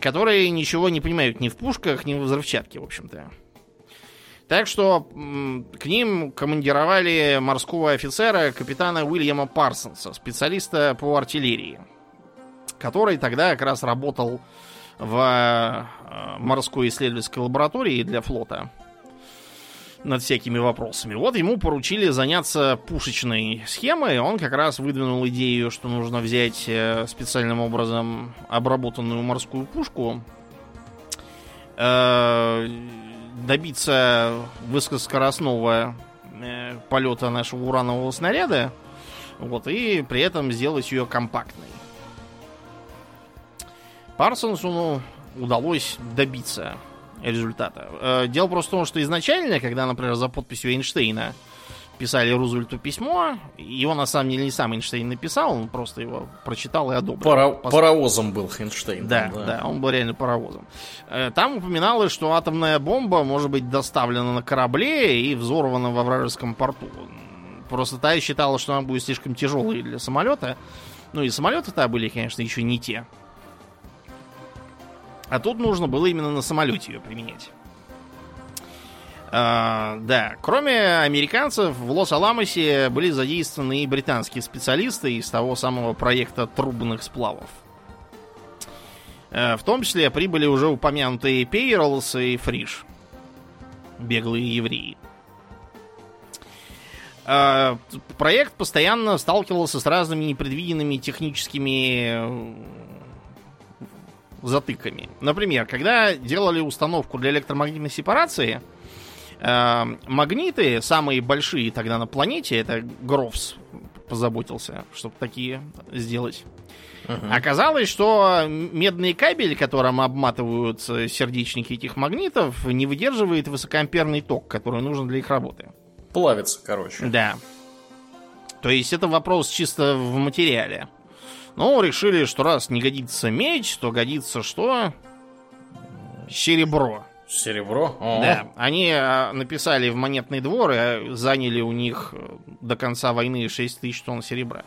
B: которые ничего не понимают ни в пушках, ни в взрывчатке, в общем-то. Так что к ним командировали морского офицера капитана Уильяма Парсонса, специалиста по артиллерии, который тогда как раз работал в э, морской исследовательской лаборатории для флота над всякими вопросами. Вот ему поручили заняться пушечной схемой. Он как раз выдвинул идею, что нужно взять э, специальным образом обработанную морскую пушку, э, добиться высокоскоростного э, полета нашего уранового снаряда, вот, и при этом сделать ее компактной. Парсонсу удалось добиться результата. Э, дело просто в том, что изначально, когда, например, за подписью Эйнштейна писали Рузвельту письмо, его на самом деле не сам Эйнштейн написал, он просто его прочитал и одобрил.
A: Пара... Пос... Паровозом был Эйнштейн.
B: Да, да, да, он был реально паровозом. Э, там упоминалось, что атомная бомба может быть доставлена на корабле и взорвана во вражеском порту. Просто та считала, что она будет слишком тяжелой для самолета. Ну и самолеты-то были, конечно, еще не те. А тут нужно было именно на самолете ее применять. А, да, кроме американцев, в Лос-Аламосе были задействованы и британские специалисты из того самого проекта трубных сплавов. А, в том числе прибыли уже упомянутые Пейролс и Фриш. Беглые евреи. А, проект постоянно сталкивался с разными непредвиденными техническими затыками. Например, когда делали установку для электромагнитной сепарации, э, магниты, самые большие тогда на планете, это Грофс позаботился, чтобы такие сделать. Uh-huh. Оказалось, что медный кабель, которым обматывают сердечники этих магнитов, не выдерживает высокоамперный ток, который нужен для их работы.
A: Плавится, короче.
B: Да. То есть это вопрос чисто в материале. Ну, решили, что раз не годится медь, то годится что? Серебро.
A: Серебро? О.
B: Да, они а, написали в монетный двор и а, заняли у них э, до конца войны 6 тысяч тонн серебра.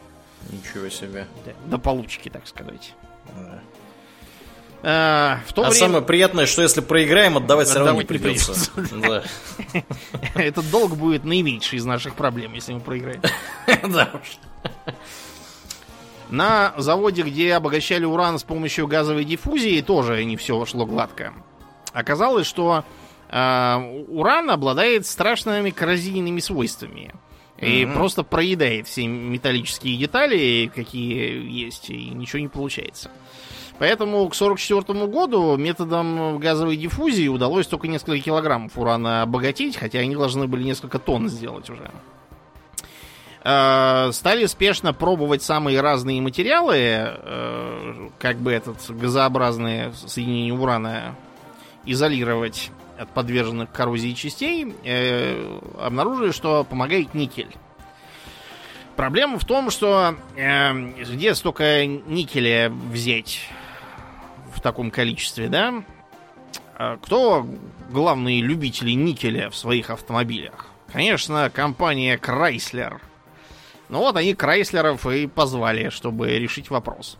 A: Ничего себе.
B: Да, до получки, так сказать.
A: Да.
B: А, в то
A: А
B: время...
A: самое приятное, что если проиграем, отдавать все равно не
B: Отдавать
A: придется.
B: Этот долг будет наименьший из наших проблем, если мы проиграем.
A: Да уж.
B: На заводе, где обогащали уран с помощью газовой диффузии, тоже не все шло гладко. Оказалось, что э, уран обладает страшными коррозийными свойствами. И
A: Мгм.
B: просто проедает все металлические детали, какие есть, и ничего не получается. Поэтому к 1944 году методом газовой диффузии удалось только несколько килограммов урана обогатить, хотя они должны были несколько тонн сделать уже. Э, Стали спешно пробовать самые разные материалы, э, как бы этот газообразное соединение урана изолировать от подверженных коррозии частей, э, обнаружили, что помогает никель. Проблема в том, что э, где столько никеля взять в таком количестве, да? А Кто главные любители никеля в своих автомобилях? Конечно, компания Chrysler. Ну вот они Крайслеров и позвали, чтобы решить вопрос.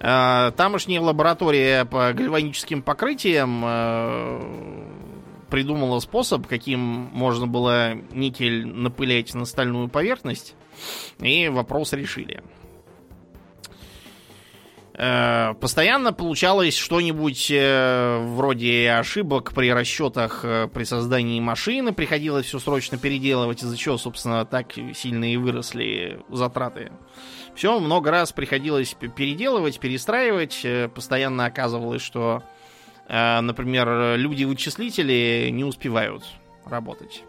B: Э, Тамошняя лаборатория по гальваническим покрытиям э, придумала способ, каким можно было никель напылять на стальную поверхность, и вопрос решили. Э, Постоянно получалось что-нибудь э, вроде ошибок при расчетах э, при создании машины. Приходилось все срочно переделывать, из-за чего, собственно, так сильно и выросли затраты. Все много раз приходилось переделывать, перестраивать. Постоянно оказывалось, что, например, люди-вычислители не успевают работать.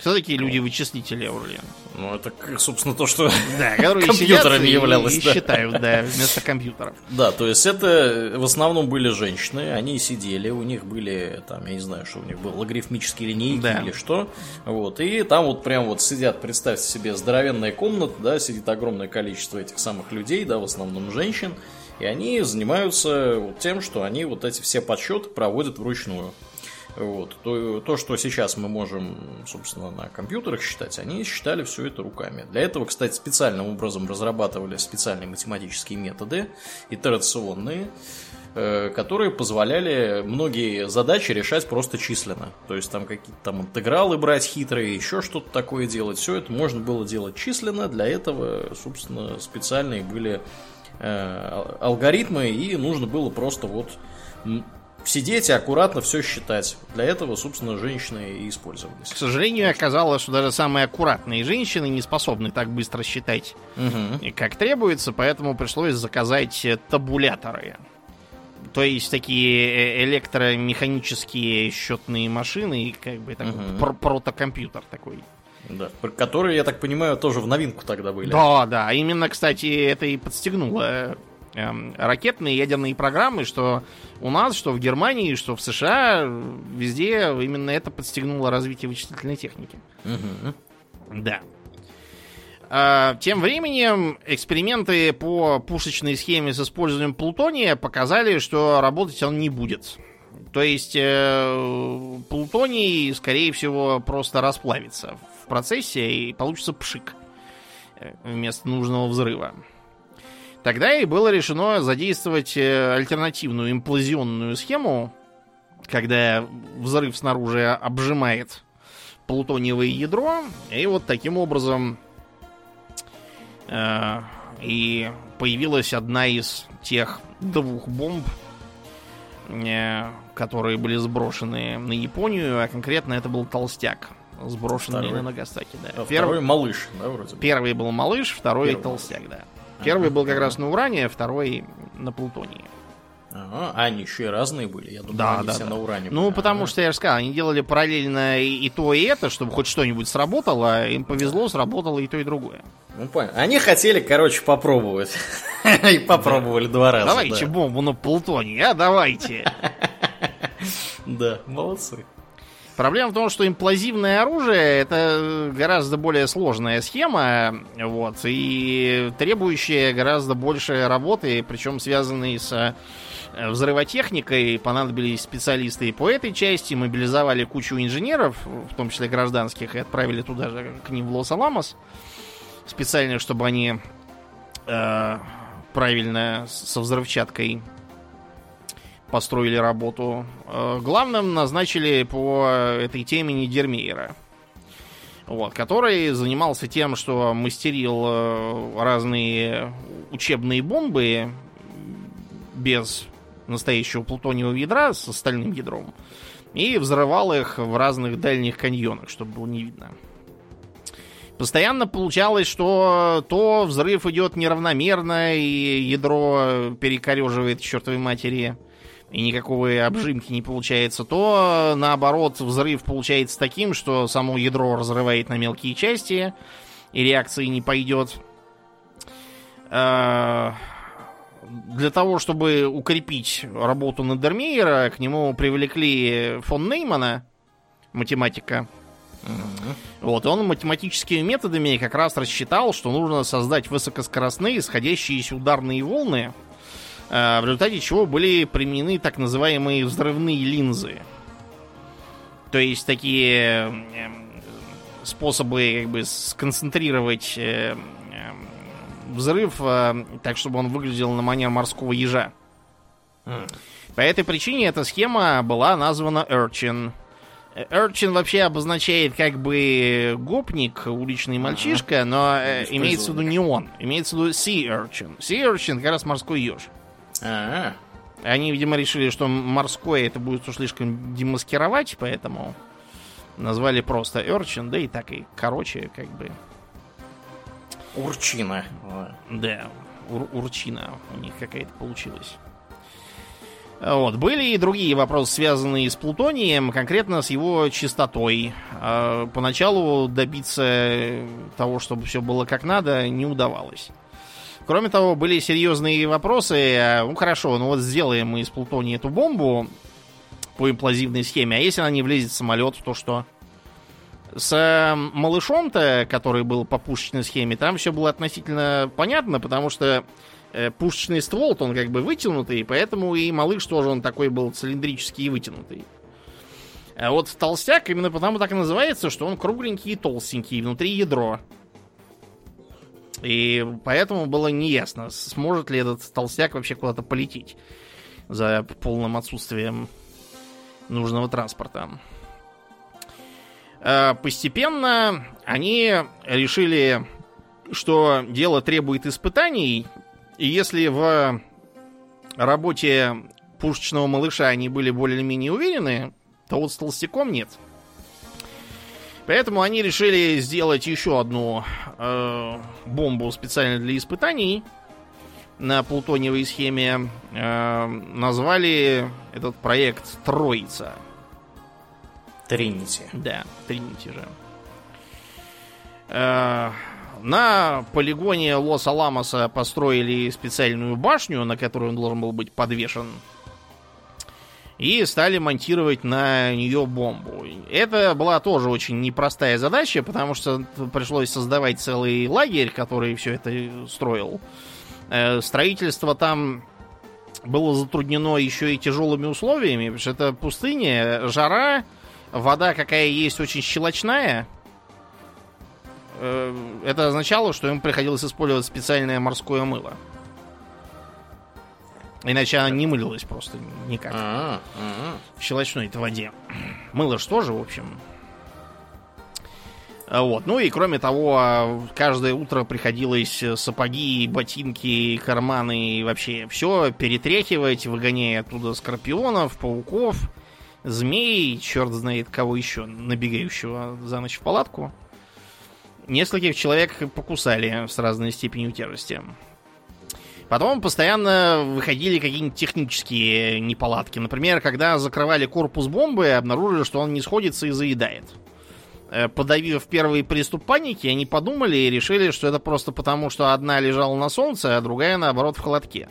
B: Кто такие люди-вычислители, Аурлиан?
A: Ну, это, собственно, то, что...
B: Да,
A: Компьютерами являлось,
B: и
A: да.
B: считают, да, вместо компьютеров.
A: Да, то есть это в основном были женщины, они сидели, у них были, там, я не знаю, что у них было, логарифмические линейки
B: Да.
A: или что, вот, и там вот прям вот сидят, представьте себе, здоровенная комната, да, сидит огромное количество этих самых людей, да, в основном женщин, и они занимаются вот тем, что они вот эти все подсчеты проводят вручную. Вот. То, то, что сейчас мы можем, собственно, на компьютерах считать, они считали все это руками. Для этого, кстати, специальным образом разрабатывали специальные математические методы, итерационные, э, которые позволяли многие задачи решать просто численно. То есть там какие-то там интегралы брать хитрые, еще что-то такое делать. Все это можно было делать численно. Для этого, собственно, специальные были э, ал- алгоритмы, и нужно было просто вот сидеть и аккуратно все считать. Для этого, собственно, женщины и использовались.
B: К сожалению, оказалось, что даже самые аккуратные женщины не способны так быстро считать, и как требуется, поэтому пришлось заказать э, табуляторы. То есть такие э, электромеханические счетные машины, и как бы такой
A: Мгм.
B: пр- протокомпьютер такой.
A: Да. Которые, я так понимаю, тоже в новинку тогда были.
B: Да, да. Именно, кстати, это и подстегнуло эм, ракетные и ядерные программы, что у нас, что в Германии, что в США, везде именно это подстегнуло развитие вычислительной техники.
A: Мгм.
B: Да. А, Тем временем эксперименты по пушечной схеме с использованием плутония показали, что работать он не будет. То есть э, плутоний, скорее всего, просто расплавится в процессе и получится пшик э, вместо нужного взрыва. Тогда и было решено задействовать э, альтернативную имплазионную схему, когда взрыв снаружи обжимает плутониевое ядро, и вот таким образом э, и появилась одна из тех двух бомб, э, которые были сброшены на Японию, а конкретно это был толстяк, сброшенный
A: Второй.
B: на Нагасаки. Да.
A: А
B: Перв-
A: Второй малыш, да, вроде бы.
B: Первый был малыш, второй
A: Первый
B: толстяк, да. Первый был как раз на уране, второй на плутонии.
A: Ага, а они еще и разные были. Я думаю,
B: Да,
A: они
B: да,
A: все
B: да.
A: на уране
B: Ну,
A: были.
B: потому
A: Ага.
B: что, я же сказал, они делали параллельно и, и то, и это, чтобы хоть что-нибудь сработало. Им повезло, сработало и то, и другое.
A: Ну, понятно. Они хотели, короче, попробовать. И попробовали два раза.
B: давайте
A: да.
B: бомбу на плутоний, а давайте.
A: Да, молодцы.
B: Проблема в том, что имплазивное оружие это гораздо более сложная схема, вот, и требующая гораздо больше работы, причем связанные с э, взрывотехникой. Понадобились специалисты и по этой части, мобилизовали кучу инженеров, в том числе гражданских, и отправили туда же к ним в Лос-Аламос, специально, чтобы они э, правильно со взрывчаткой построили работу. Э, главным назначили по этой теме Нидермейера. Вот, который занимался тем, что мастерил э, разные учебные бомбы без настоящего плутониевого ядра с остальным ядром. И взрывал их в разных дальних каньонах, чтобы было не видно. Постоянно получалось, что то взрыв идет неравномерно, и ядро перекореживает чертовой матери и никакой обжимки не получается, то наоборот взрыв получается таким, что само ядро разрывает на мелкие части, и реакции не пойдет. А, для того, чтобы укрепить работу Недермейера, к нему привлекли фон Неймана, математика. Mm-hmm. Вот, и он математическими методами как раз рассчитал, что нужно создать высокоскоростные сходящиеся ударные волны, в результате чего были применены так называемые взрывные линзы. То есть такие эм, способы как бы сконцентрировать э, эм, взрыв э, так, чтобы он выглядел на манер морского ежа. По этой причине эта схема была названа Urchin. Urchin вообще обозначает как бы гопник, уличный мальчишка, но имеется в виду не он. Имеется в виду Sea Urchin. Sea Urchin как раз морской еж. А-а-а. Они, видимо, решили, что морское это будет уж слишком демаскировать, поэтому назвали просто Urchin, да и так и короче, как бы.
A: Урчина.
B: Да, ур урчина у них какая-то получилась. Вот. Были и другие вопросы, связанные с плутонием, конкретно с его чистотой. А, поначалу добиться того, чтобы все было как надо, не удавалось. Кроме того, были серьезные вопросы. Ну хорошо, ну вот сделаем мы из плутония эту бомбу по имплазивной схеме, а если она не влезет в самолет, то что? С малышом-то, который был по пушечной схеме, там все было относительно понятно, потому что э, пушечный ствол, он как бы вытянутый, поэтому и малыш тоже он такой был цилиндрический и вытянутый. А вот толстяк именно потому так и называется, что он кругленький и толстенький, внутри ядро. И поэтому было неясно, сможет ли этот толстяк вообще куда-то полететь за полным отсутствием нужного транспорта. А, постепенно они решили, что дело требует испытаний, и если в работе пушечного малыша они были более-менее уверены, то вот с толстяком нет. Поэтому они решили сделать еще одну э, бомбу специально для испытаний на плутониевой схеме. Э, назвали этот проект Троица.
A: Тринити.
B: Да, Тринити же. Э, на полигоне Лос-Аламоса построили специальную башню, на которую он должен был быть подвешен и стали монтировать на нее бомбу. Это была тоже очень непростая задача, потому что пришлось создавать целый лагерь, который все это строил. Э, строительство там было затруднено еще и тяжелыми условиями, потому что это пустыня, жара, вода какая есть очень щелочная. Э, это означало, что им приходилось использовать специальное морское мыло. Иначе она не мылилась просто никак. А-а-а. В щелочной-то воде. Мыло что же, в общем. А вот. Ну и кроме того, каждое утро приходилось сапоги, ботинки, карманы и вообще все перетряхивать, выгоняя оттуда скорпионов, пауков, змей, черт знает кого еще, набегающего за ночь в палатку. Нескольких человек покусали с разной степенью тяжести. Потом постоянно выходили какие-нибудь технические неполадки. Например, когда закрывали корпус бомбы, обнаружили, что он не сходится и заедает. Э, подавив первый приступ паники, они подумали и решили, что это просто потому, что одна лежала на солнце, а другая, наоборот, в холодке.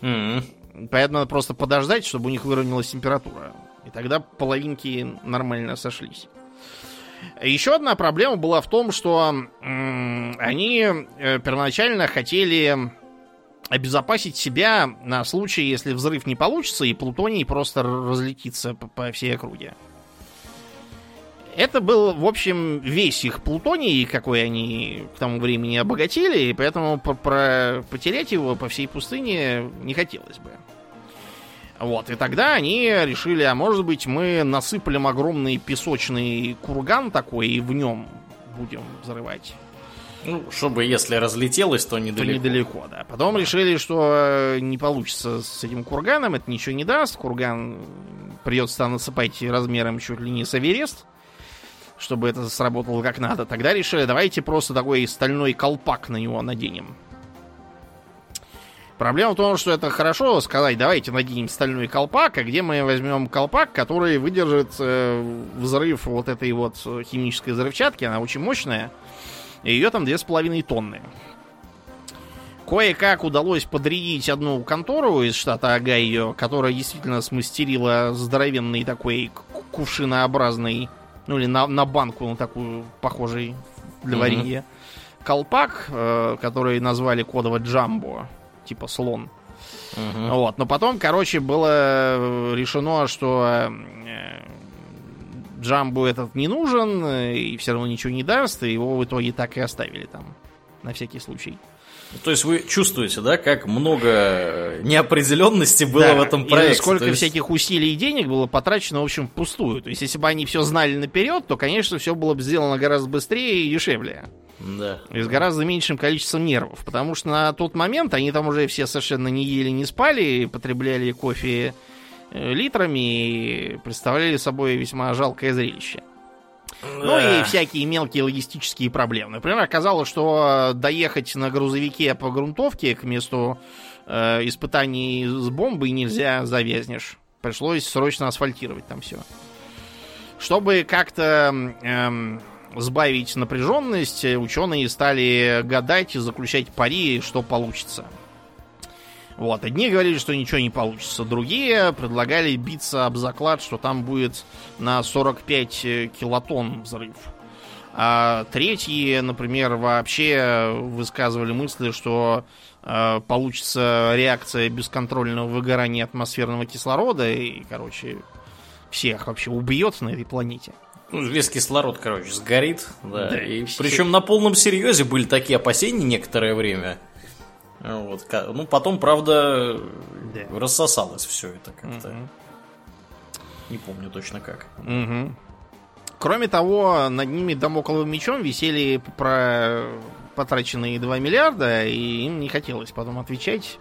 B: Mm-hmm. Поэтому надо просто подождать, чтобы у них выровнялась температура. И тогда половинки нормально сошлись. Еще одна проблема была в том, что м, они э, первоначально хотели обезопасить себя на случай, если взрыв не получится, и плутоний просто разлетится по, всей округе. Это был, в общем, весь их плутоний, какой они к тому времени обогатили, и поэтому про, про потерять его по всей пустыне не хотелось бы. Вот, и тогда они решили, а может быть мы насыплем огромный песочный курган такой и в нем будем взрывать.
A: Ну, чтобы если разлетелось, то недалеко.
B: То недалеко, да. Потом решили, что не получится с этим курганом, это ничего не даст. Курган придется насыпать размером чуть ли не с Эверест, чтобы это сработало как надо. Тогда решили, давайте просто такой стальной колпак на него наденем. Проблема в том, что это хорошо сказать, давайте наденем стальной колпак, а где мы возьмем колпак, который выдержит э, взрыв вот этой вот химической взрывчатки, она очень мощная, и ее там две с половиной тонны. Кое-как удалось подрядить одну контору из штата Огайо, которая действительно смастерила здоровенный такой кувшинообразный, ну или на, на банку, на такую похожий для варенья, mm-hmm. колпак, э, который назвали кодово Джамбо типа слон. Uh-huh. Вот. Но потом, короче, было решено, что э, Джамбу этот не нужен, и все равно ничего не даст, и его в итоге так и оставили там, на всякий случай.
A: То есть вы чувствуете, да, как много неопределенности было да, в этом проекте.
B: И сколько
A: есть...
B: всяких усилий и денег было потрачено, в общем, впустую. То есть, если бы они все знали наперед, то, конечно, все было бы сделано гораздо быстрее и дешевле.
A: Да.
B: И с гораздо меньшим количеством нервов. Потому что на тот момент они там уже все совершенно не ели, не спали, потребляли кофе э, литрами и представляли собой весьма жалкое зрелище. Да. Ну и всякие мелкие логистические проблемы. Например, оказалось, что доехать на грузовике по грунтовке к месту э, испытаний с бомбой нельзя, завязнешь. Пришлось срочно асфальтировать там все. Чтобы как-то эм, сбавить напряженность, ученые стали гадать и заключать пари, что получится. Вот, одни говорили, что ничего не получится, другие предлагали биться об заклад, что там будет на 45 килотонн взрыв. А третьи, например, вообще высказывали мысли, что э, получится реакция бесконтрольного выгорания атмосферного кислорода и, короче, всех вообще убьет на этой планете.
A: Ну, весь кислород, короче, сгорит. Да. да и причем на полном серьезе были такие опасения некоторое время. Вот. Ну, потом, правда, да. рассосалось все это как-то. Угу. Не помню точно как.
B: Угу. Кроме того, над ними домокловым мечом висели про потраченные 2 миллиарда, и им не хотелось потом отвечать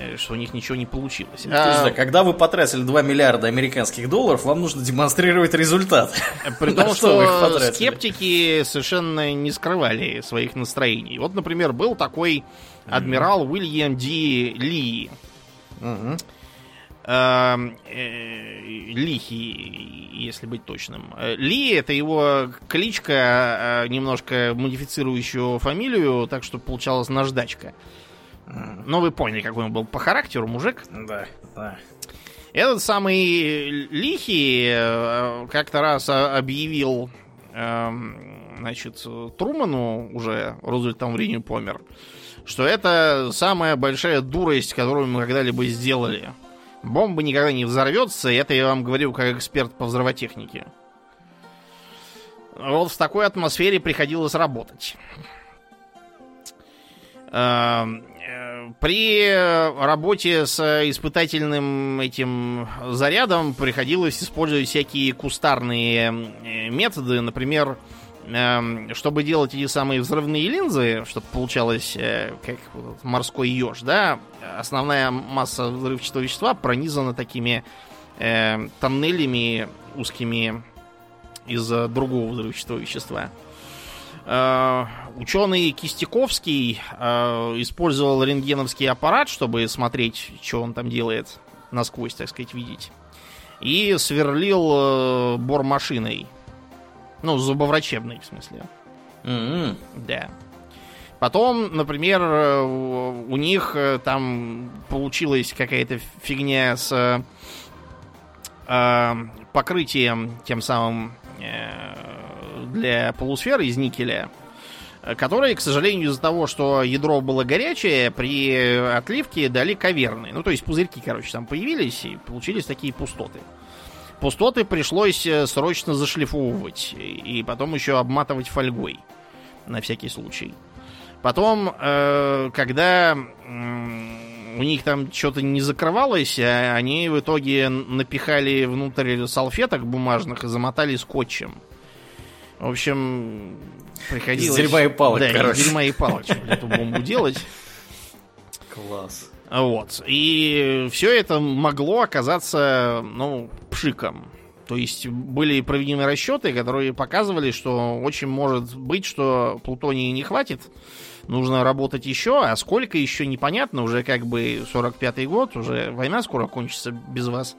B: Э, что у них ничего не получилось.
A: Ну, а... есть, да, когда вы потратили 2 миллиарда американских долларов, вам нужно демонстрировать результат.
B: При том, что скептики совершенно не скрывали своих настроений. Вот, например, был такой адмирал Уильям Ди Ли. Эм, э, Лихи, если быть точным. Э, Ли это его кличка, немножко модифицирующую фамилию, так что получалась наждачка. Ну, вы поняли, какой он был по характеру мужик.
A: Да, да.
B: Этот самый Лихий э, как-то раз объявил, эм, значит, Труману, уже Рузвельт там времени помер, что это самая большая дурость, которую мы когда-либо сделали. Бомба никогда не взорвется, и это я вам говорю как эксперт по взрывотехнике. Вот в такой атмосфере приходилось работать. Эм, при работе с испытательным этим зарядом приходилось использовать всякие кустарные методы. Например, чтобы делать эти самые взрывные линзы, чтобы получалось э, как морской еж, да, основная масса взрывчатого вещества пронизана такими э, тоннелями узкими из другого взрывчатого вещества. Э, ученый Кистяковский э, использовал рентгеновский аппарат, чтобы смотреть, что он там делает, насквозь, так сказать, видеть. И сверлил э, бормашиной. Ну, зубоврачебной, в смысле.
A: Mm-hmm.
B: Да. Потом, например, у них там получилась какая-то фигня с э, покрытие тем самым э, для полусферы из никеля, которые, к сожалению, из-за того, что ядро было горячее, при отливке дали каверны. Ну, то есть пузырьки, короче, там появились, и получились такие пустоты. Пустоты пришлось э, срочно зашлифовывать, и потом еще обматывать фольгой, на всякий случай. Потом, э, когда у них там что-то не закрывалось, а они в итоге напихали внутрь салфеток бумажных и замотали скотчем. В общем, приходилось...
A: Из дерьма и палок,
B: да,
A: короче.
B: дерьма и палок, эту бомбу делать.
A: Класс.
B: Вот. И все это могло оказаться, ну, пшиком. То есть были проведены расчеты, которые показывали, что очень может быть, что плутония не хватит. Нужно работать еще, а сколько еще непонятно. Уже как бы 45-й год, уже война скоро кончится без вас.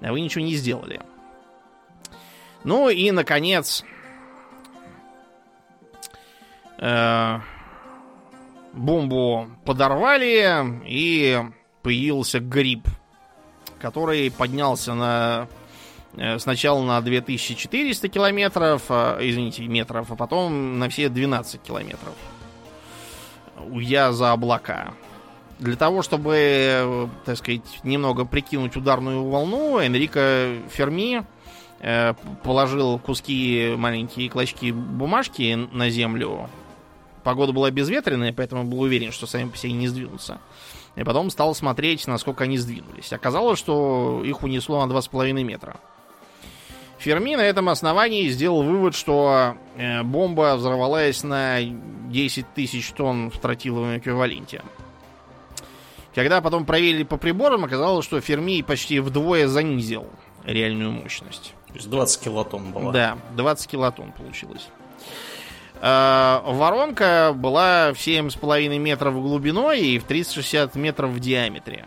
B: А вы ничего не сделали. Ну и, наконец, э, бомбу подорвали, и появился гриб, который поднялся на э, сначала на 2400 километров, а, извините, метров, а потом на все 12 километров. Уйдя за облака. Для того, чтобы, э, так сказать, немного прикинуть ударную волну, Энрико Ферми э, положил куски, маленькие клочки бумажки на землю. Погода была безветренная, поэтому был уверен, что сами по себе не сдвинутся. И потом стал смотреть, насколько они сдвинулись. Оказалось, что их унесло на 2,5 метра. Ферми на этом основании сделал вывод, что э, бомба взорвалась на 10 тысяч тонн в тротиловом эквиваленте. Когда потом проверили по приборам, оказалось, что Ферми почти вдвое занизил реальную мощность.
A: То есть 20 килотонн была.
B: Да, 20 килотонн получилось. Э, воронка была в 7,5 метров глубиной и в 360 метров в диаметре.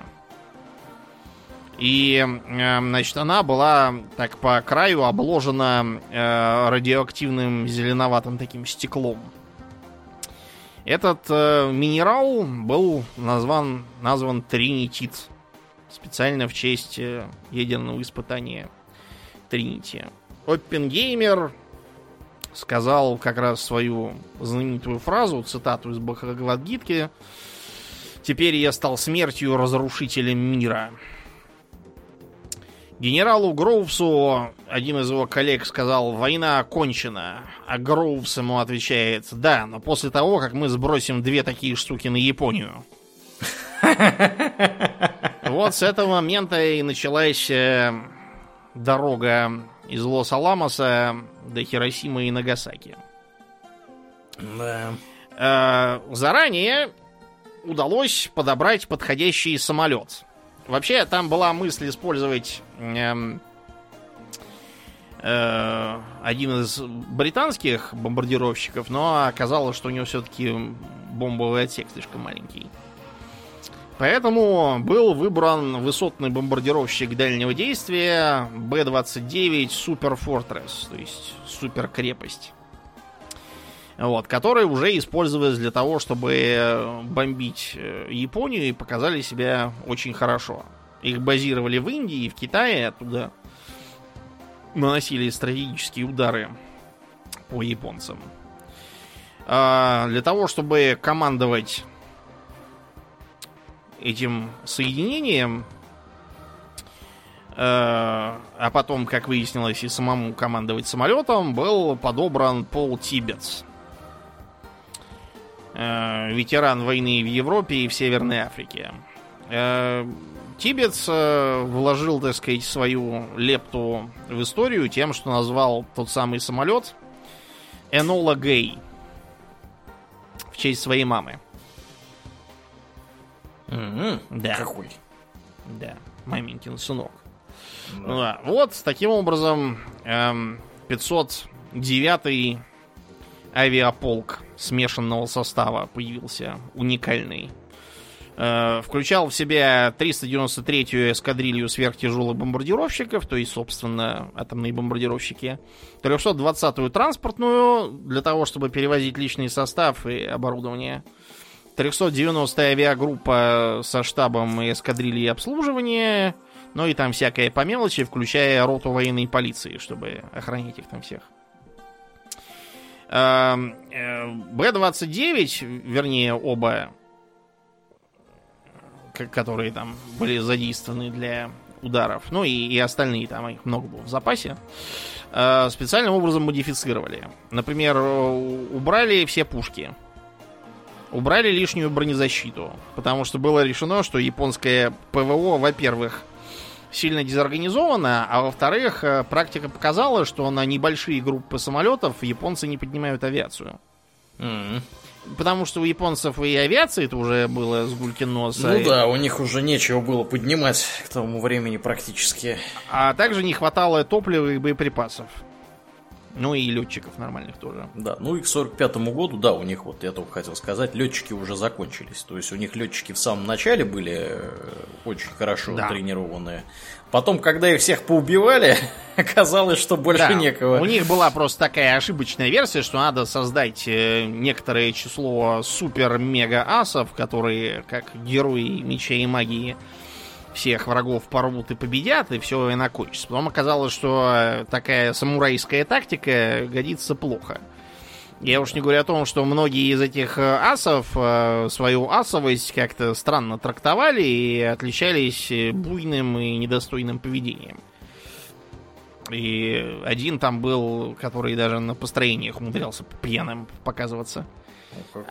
B: И, э, значит, она была так по краю обложена э, радиоактивным зеленоватым таким стеклом. Этот э, минерал был назван, назван тринитит. Специально в честь ядерного испытания Тринити. Оппенгеймер сказал как раз свою знаменитую фразу, цитату из Бхагавадгитки. «Теперь я стал смертью разрушителем мира». Генералу Гроувсу один из его коллег сказал, война окончена. А Гроувс ему отвечает, да, но после того, как мы сбросим две такие штуки на Японию. Вот с этого момента и началась э, дорога из Лос-Аламоса до Хиросимы и Нагасаки.
A: Да.
B: Э, Заранее удалось подобрать подходящий самолет. Вообще, там была мысль использовать эм, э, один из британских бомбардировщиков, но оказалось, что у него все-таки бомбовый отсек слишком маленький. Поэтому был выбран высотный бомбардировщик дальнего действия Б-29 Super Fortress, то есть супер крепость. Вот, которые уже использовались для того, чтобы бомбить э, Японию и показали себя очень хорошо. Их базировали в Индии и в Китае, оттуда наносили стратегические удары по японцам. А для того, чтобы командовать этим соединением, э, а потом, как выяснилось, и самому командовать самолетом, был подобран Пол Тибетс. Э, ветеран войны в Европе и в Северной Африке. Э, Тибетс вложил, так сказать, свою лепту в историю тем, что назвал тот самый самолет Энола Гей в честь своей мамы.
A: М-м,
B: Да.
A: Какой?
B: Да, маменькин сынок.
A: Да.
B: Ну да. Вот, таким образом, эм, 509-й авиаполк смешанного состава появился, уникальный. Э, включал в себя 393-ю эскадрилью сверхтяжелых бомбардировщиков, то есть, собственно, атомные бомбардировщики, 320-ю транспортную, для того, чтобы перевозить личный состав и оборудование, 390-я авиагруппа со штабом и эскадрильей обслуживания, Ну и там всякое по мелочи, включая роту военной полиции, чтобы охранять их там всех. Эм, э, Б-29, вернее, оба, которые там были задействованы для ударов, ну и, и остальные, там их много было в запасе, э, специальным образом модифицировали. Например, убрали все пушки, убрали лишнюю бронезащиту, потому что было решено, что японское ПВО, во-первых, сильно дезорганизовано, а во-вторых, э, практика показала, что на небольшие группы самолетов японцы не поднимают авиацию. Mm-hmm. Потому что у японцев и авиации это уже было с гулькин нос.
A: Ну да, у них уже нечего было поднимать к тому времени практически.
B: А также не хватало топлива и боеприпасов. Ну и летчиков нормальных тоже.
A: Да, ну и к 45 году, да, у них, вот я только хотел сказать, летчики уже закончились. То есть у них летчики в самом начале были э, очень хорошо да. тренированные. Потом, когда их всех поубивали, оказалось, что больше да, некого.
B: У них была просто такая ошибочная версия, что надо создать э, некоторое число супер-мега-асов, которые, как герои меча и магии, всех врагов порвут и победят, и все и накончится. Потом оказалось, что э, такая самурайская тактика годится плохо. Я уж не говорю о том, что многие из этих э, асов э, свою асовость как-то странно трактовали и отличались буйным и недостойным поведением. И один там был, который даже на построениях умудрялся пьяным показываться.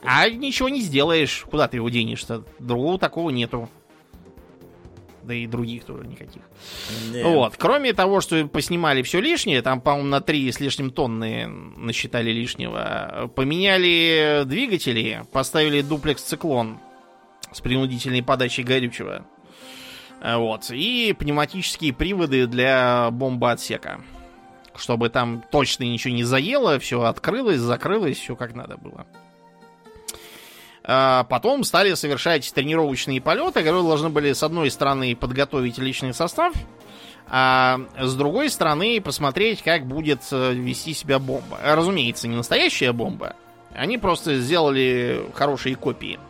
B: А ничего не сделаешь. Куда ты его денешь-то? Другого такого нету да и других тоже никаких. Нет. Вот. Кроме того, что поснимали все лишнее, там, по-моему, на 3 с лишним тонны насчитали лишнего, поменяли двигатели, поставили дуплекс-циклон с принудительной подачей горючего. Вот. И пневматические приводы для бомбоотсека. Чтобы там точно ничего не заело, все открылось, закрылось, все как надо было. А, потом стали совершать тренировочные полеты, которые должны были с одной стороны подготовить личный состав, а с другой стороны посмотреть, как будет э, вести себя бомба. Разумеется, не настоящая бомба. Они просто сделали хорошие копии.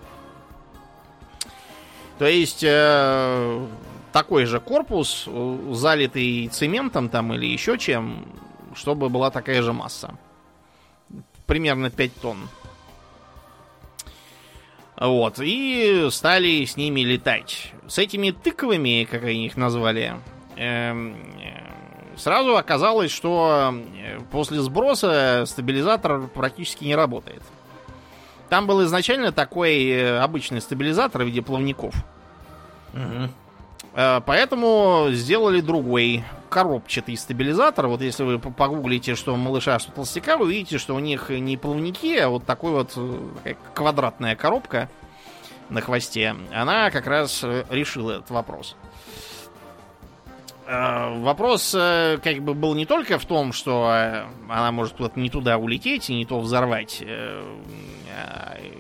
B: То есть э, такой же корпус, э, залитый цементом там или еще чем, чтобы была такая же масса. Примерно 5 тонн. Вот, и стали с ними летать. С этими тыковыми, как они их назвали, эм, э, сразу оказалось, что э, после сброса стабилизатор практически не работает. Там был изначально такой э, обычный стабилизатор в виде плавников. Угу. Поэтому сделали другой коробчатый стабилизатор. Вот если вы погуглите, что малыша, что толстяка, вы увидите, что у них не плавники, а вот такой вот э, квадратная коробка на хвосте. Она как раз э, решила этот вопрос. Э, вопрос как бы был не только в том, что она может куда-то не туда улететь и не то взорвать.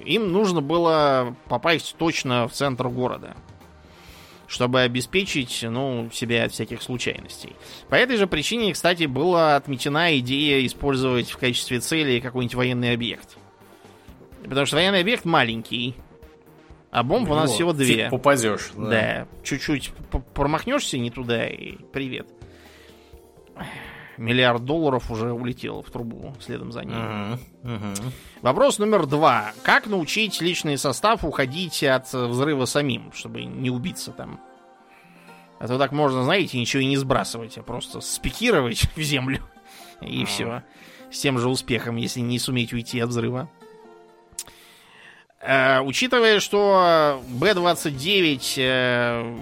B: Им нужно было попасть точно в центр города чтобы обеспечить ну, себя от всяких случайностей. По этой же причине, кстати, была отмечена идея использовать в качестве цели какой-нибудь военный объект. Потому что военный объект маленький, а бомб ну, у нас всего две.
A: Попадешь.
B: Да. да. Чуть-чуть промахнешься не туда и привет. Миллиард долларов уже улетел в трубу следом за ним. Uh-huh. Uh-huh. Вопрос номер два. Как научить личный состав уходить от взрыва самим, чтобы не убиться там? А то так можно, знаете, ничего и не сбрасывать, а просто спикировать в землю. И uh-huh. все. С тем же успехом, если не суметь уйти от взрыва. Э, учитывая, что Б-29 э,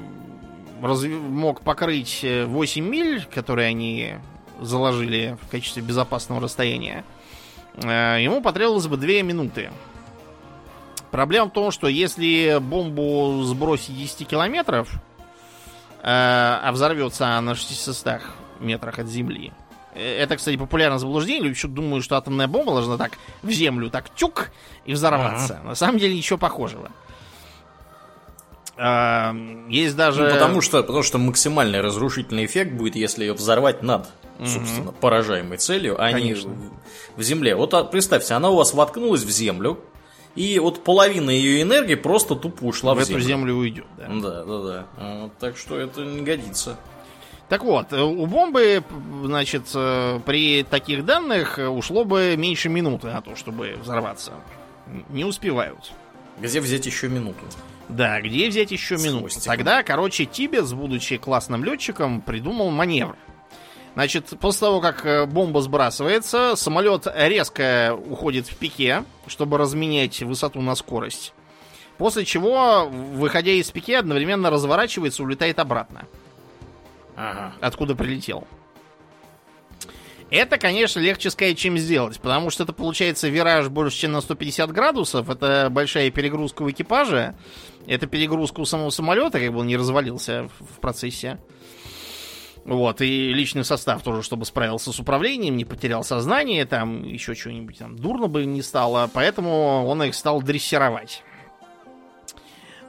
B: разв... мог покрыть 8 миль, которые они заложили в качестве безопасного расстояния, э, ему потребовалось бы 2 минуты. Проблема в том, что если бомбу сбросить 10 километров, э, а взорвется она на 600 метрах от Земли, э, это, кстати, популярное заблуждение. Люди еще думают, что атомная бомба должна так в землю так тюк и взорваться. Ага. На самом деле ничего похожего. Есть даже...
A: Ну, потому, что, потому что максимальный разрушительный эффект будет, если ее взорвать над собственно, угу. поражаемой целью, а Конечно. не в земле. Вот а, представьте, она у вас воткнулась в землю, и вот половина ее энергии просто тупо ушла
B: в,
A: в,
B: эту землю уйдет. Да.
A: Да, да, да. А, Так что это не годится.
B: Так вот, э, у бомбы, значит, э, при таких данных ушло бы меньше минуты на то, чтобы взорваться. Не успевают.
A: Где взять еще минуту?
B: Да, где взять еще минуту? Тогда, короче, Тибец, будучи классным летчиком, придумал маневр. Значит, после того, как э, бомба сбрасывается, самолет резко уходит в пике, чтобы разменять высоту на скорость. После чего, выходя из пике, одновременно разворачивается, улетает обратно,
A: Ага.
B: откуда прилетел. Это, конечно, легче сказать, чем сделать, потому что это получается вираж больше, чем на 150 градусов, это большая перегрузка у экипажа, это перегрузка у самого самолета, как бы он не развалился в, процессе. Вот, и личный состав тоже, чтобы справился с управлением, не потерял сознание, там еще что-нибудь там дурно бы не стало, поэтому он их стал дрессировать.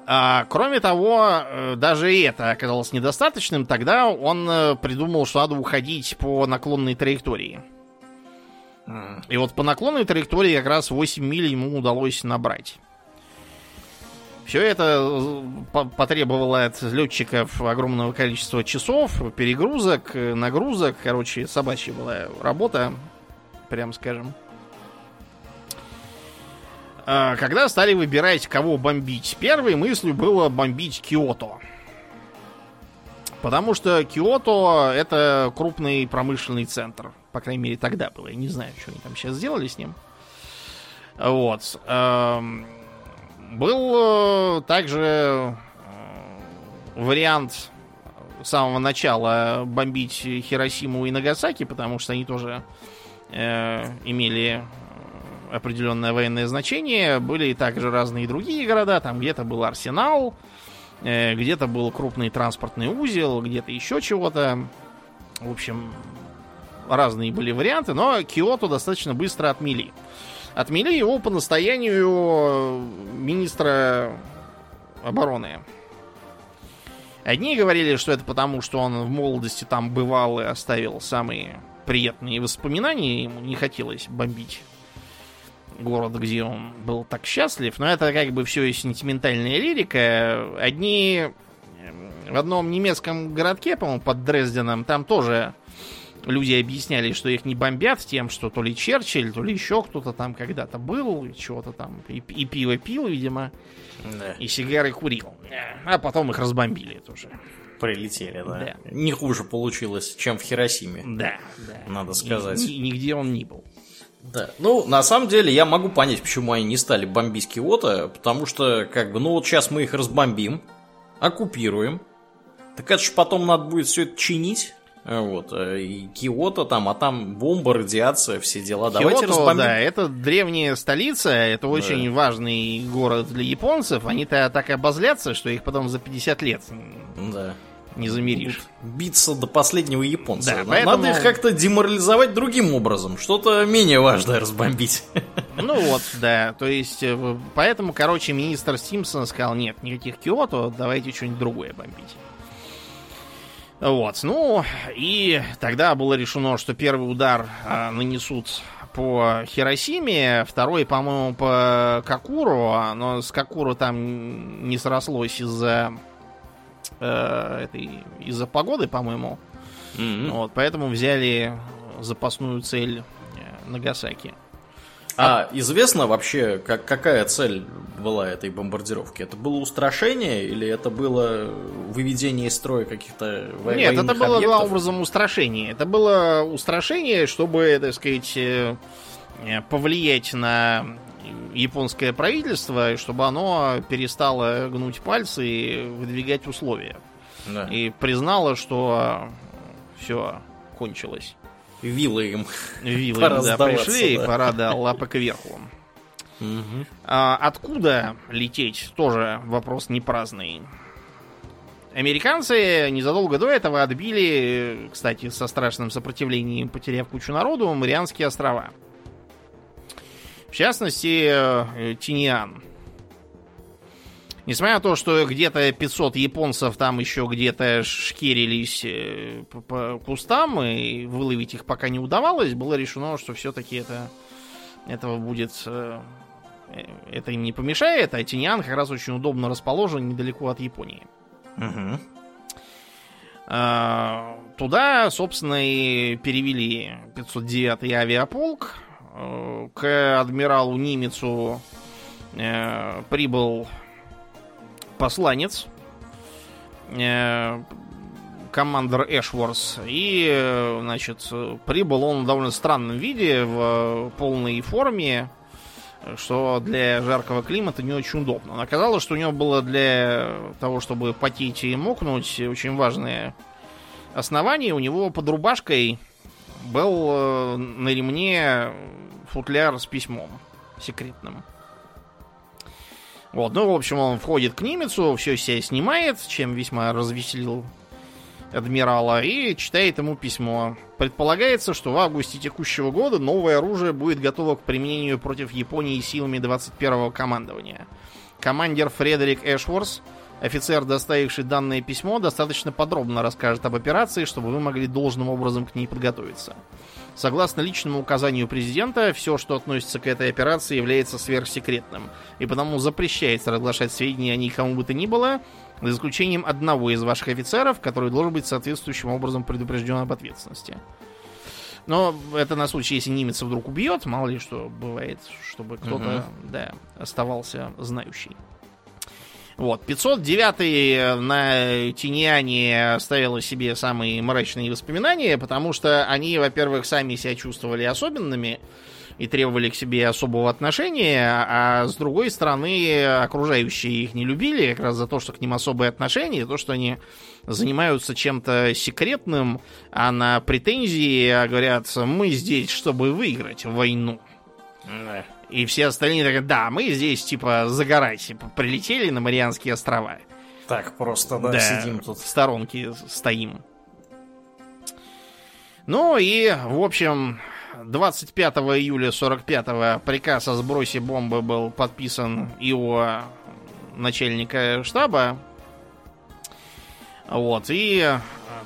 B: А, кроме того, э, даже и это оказалось недостаточным. Тогда он э, придумал, что надо уходить по наклонной траектории. И вот по наклонной траектории как раз 8 миль ему удалось набрать. Все это э, по- потребовало от летчиков огромного количества часов, перегрузок, нагрузок. Короче, собачья была работа, прям скажем. А, Когда стали выбирать, кого бомбить, первой мыслью было бомбить Киото. Потому что Киото это крупный промышленный центр. По крайней мере, тогда было. Я не знаю, что они там сейчас сделали с ним. Вот. Эм, Был э, также э, вариант с самого начала бомбить Хиросиму и Нагасаки, потому что они тоже э, имели определенное военное значение. Были также разные другие города. Там где-то был арсенал, э, где-то был крупный транспортный узел, где-то еще чего-то. В общем, разные были варианты, но Киото достаточно быстро отмели. Отмели его по настоянию министра обороны. Одни говорили, что это потому, что он в молодости там бывал и оставил самые приятные воспоминания, ему не хотелось бомбить город, где он был так счастлив, но это как бы все сентиментальная лирика. Одни эм, в одном немецком городке, по-моему, под Дрезденом, там тоже люди объясняли, что их не бомбят тем, что то ли Черчилль, то ли еще кто-то там когда-то был, и чего-то там, и, и пиво пил, видимо,
A: Да.
B: и сигары курил. А потом их разбомбили тоже.
A: Прилетели, да.
B: Да.
A: Не хуже получилось, чем в Хиросиме.
B: Да, да.
A: Надо
B: И-
A: сказать.
B: и нигде он не был.
A: Да. Ну, на самом деле, я могу понять, почему они не стали бомбить Киото, потому что, как бы, ну вот сейчас мы их разбомбим, оккупируем, так это ж потом надо будет все это чинить. э, Вот, э, и Киото там, а там бомба, радиация, все дела. Давайте
B: Киото,
A: разбомбим.
B: да, это древняя столица, это очень важный город для японцев. Они-то так обозлятся, что их потом за 50 лет
A: Да.
B: Не замеришь.
A: Биться до последнего японца.
B: Да,
A: На-
B: поэтому-
A: Надо их как-то деморализовать другим образом. Что-то менее важное разбомбить.
B: Ну вот, да. То есть, э, поэтому, короче, министр Симпсон сказал, нет, никаких Киото, давайте что-нибудь другое бомбить. Вот, ну, и тогда было решено, что первый удар а, нанесут по Хиросиме, второй, по-моему, по Какуру, а, но с Какуру там не срослось из-за э, из-за погоды, по-моему.
A: Мгм.
B: Вот, поэтому взяли запасную цель э, Нагасаки.
A: А известно вообще, как, какая цель была этой бомбардировки? Это было устрашение или это было выведение из строя каких-то во-
B: Нет, это
A: военных
B: было главным образом устрашение. Это было устрашение, чтобы, так сказать, э, повлиять на японское правительство, чтобы оно перестало гнуть пальцы и выдвигать условия.
A: Да.
B: И признало, что все кончилось.
A: Вилы им.
B: Вилы
A: Пора
B: да, пришли,
A: да.
B: и пора да, лапы кверху. А откуда лететь, тоже вопрос не праздный. Американцы незадолго до этого отбили, кстати, со страшным сопротивлением, потеряв кучу народу, Марианские острова. В частности, э, Тиньян. Несмотря на то, что где-то 500 японцев там еще где-то шкерились э, по, по кустам, и выловить их пока не удавалось, было решено, что все-таки это, этого будет э, это им не помешает, а Тиньян как раз очень удобно расположен недалеко от Японии.
A: Угу.
B: Туда, собственно, и перевели 509-й авиаполк. Э, к адмиралу Нимецу э, прибыл посланец, э, командор Эшворс. И, значит, прибыл он в довольно странном виде, в полной форме, что для жаркого климата не очень удобно. Оказалось, что у него было для того, чтобы потеть и мокнуть, очень важное основание. У него под рубашкой был на ремне футляр с письмом секретным. Вот, ну, в общем, он входит к немецу, все себя снимает, чем весьма развеселил адмирала, и читает ему письмо. Предполагается, что в августе текущего года новое оружие будет готово к применению против Японии силами 21-го командования. Командир Фредерик Эшворс, офицер, доставивший данное письмо, достаточно подробно расскажет об операции, чтобы вы могли должным образом к ней подготовиться. Согласно личному указанию президента, все, что относится к этой операции, является сверхсекретным, и потому запрещается разглашать сведения о ней кому бы то ни было, за исключением одного из ваших офицеров, который должен быть соответствующим образом предупрежден об ответственности. Но это на случай, если немец вдруг убьет, мало ли что бывает, чтобы кто-то, угу. да, оставался знающий. Вот, 509 на Тиньяне оставила себе самые мрачные воспоминания, потому что они, во-первых, сами себя чувствовали особенными и требовали к себе особого отношения, а с другой стороны, окружающие их не любили как раз за то, что к ним особые отношения, то, что они занимаются чем-то секретным, а на претензии говорят, мы здесь, чтобы выиграть войну. И все остальные так, да, мы здесь, типа, загорать. Прилетели на Марианские острова.
A: Так просто, да, да сидим тут.
B: В сторонке стоим. Ну и, в общем, 25 июля 45-го приказ о сбросе бомбы был подписан и у начальника штаба. Вот, и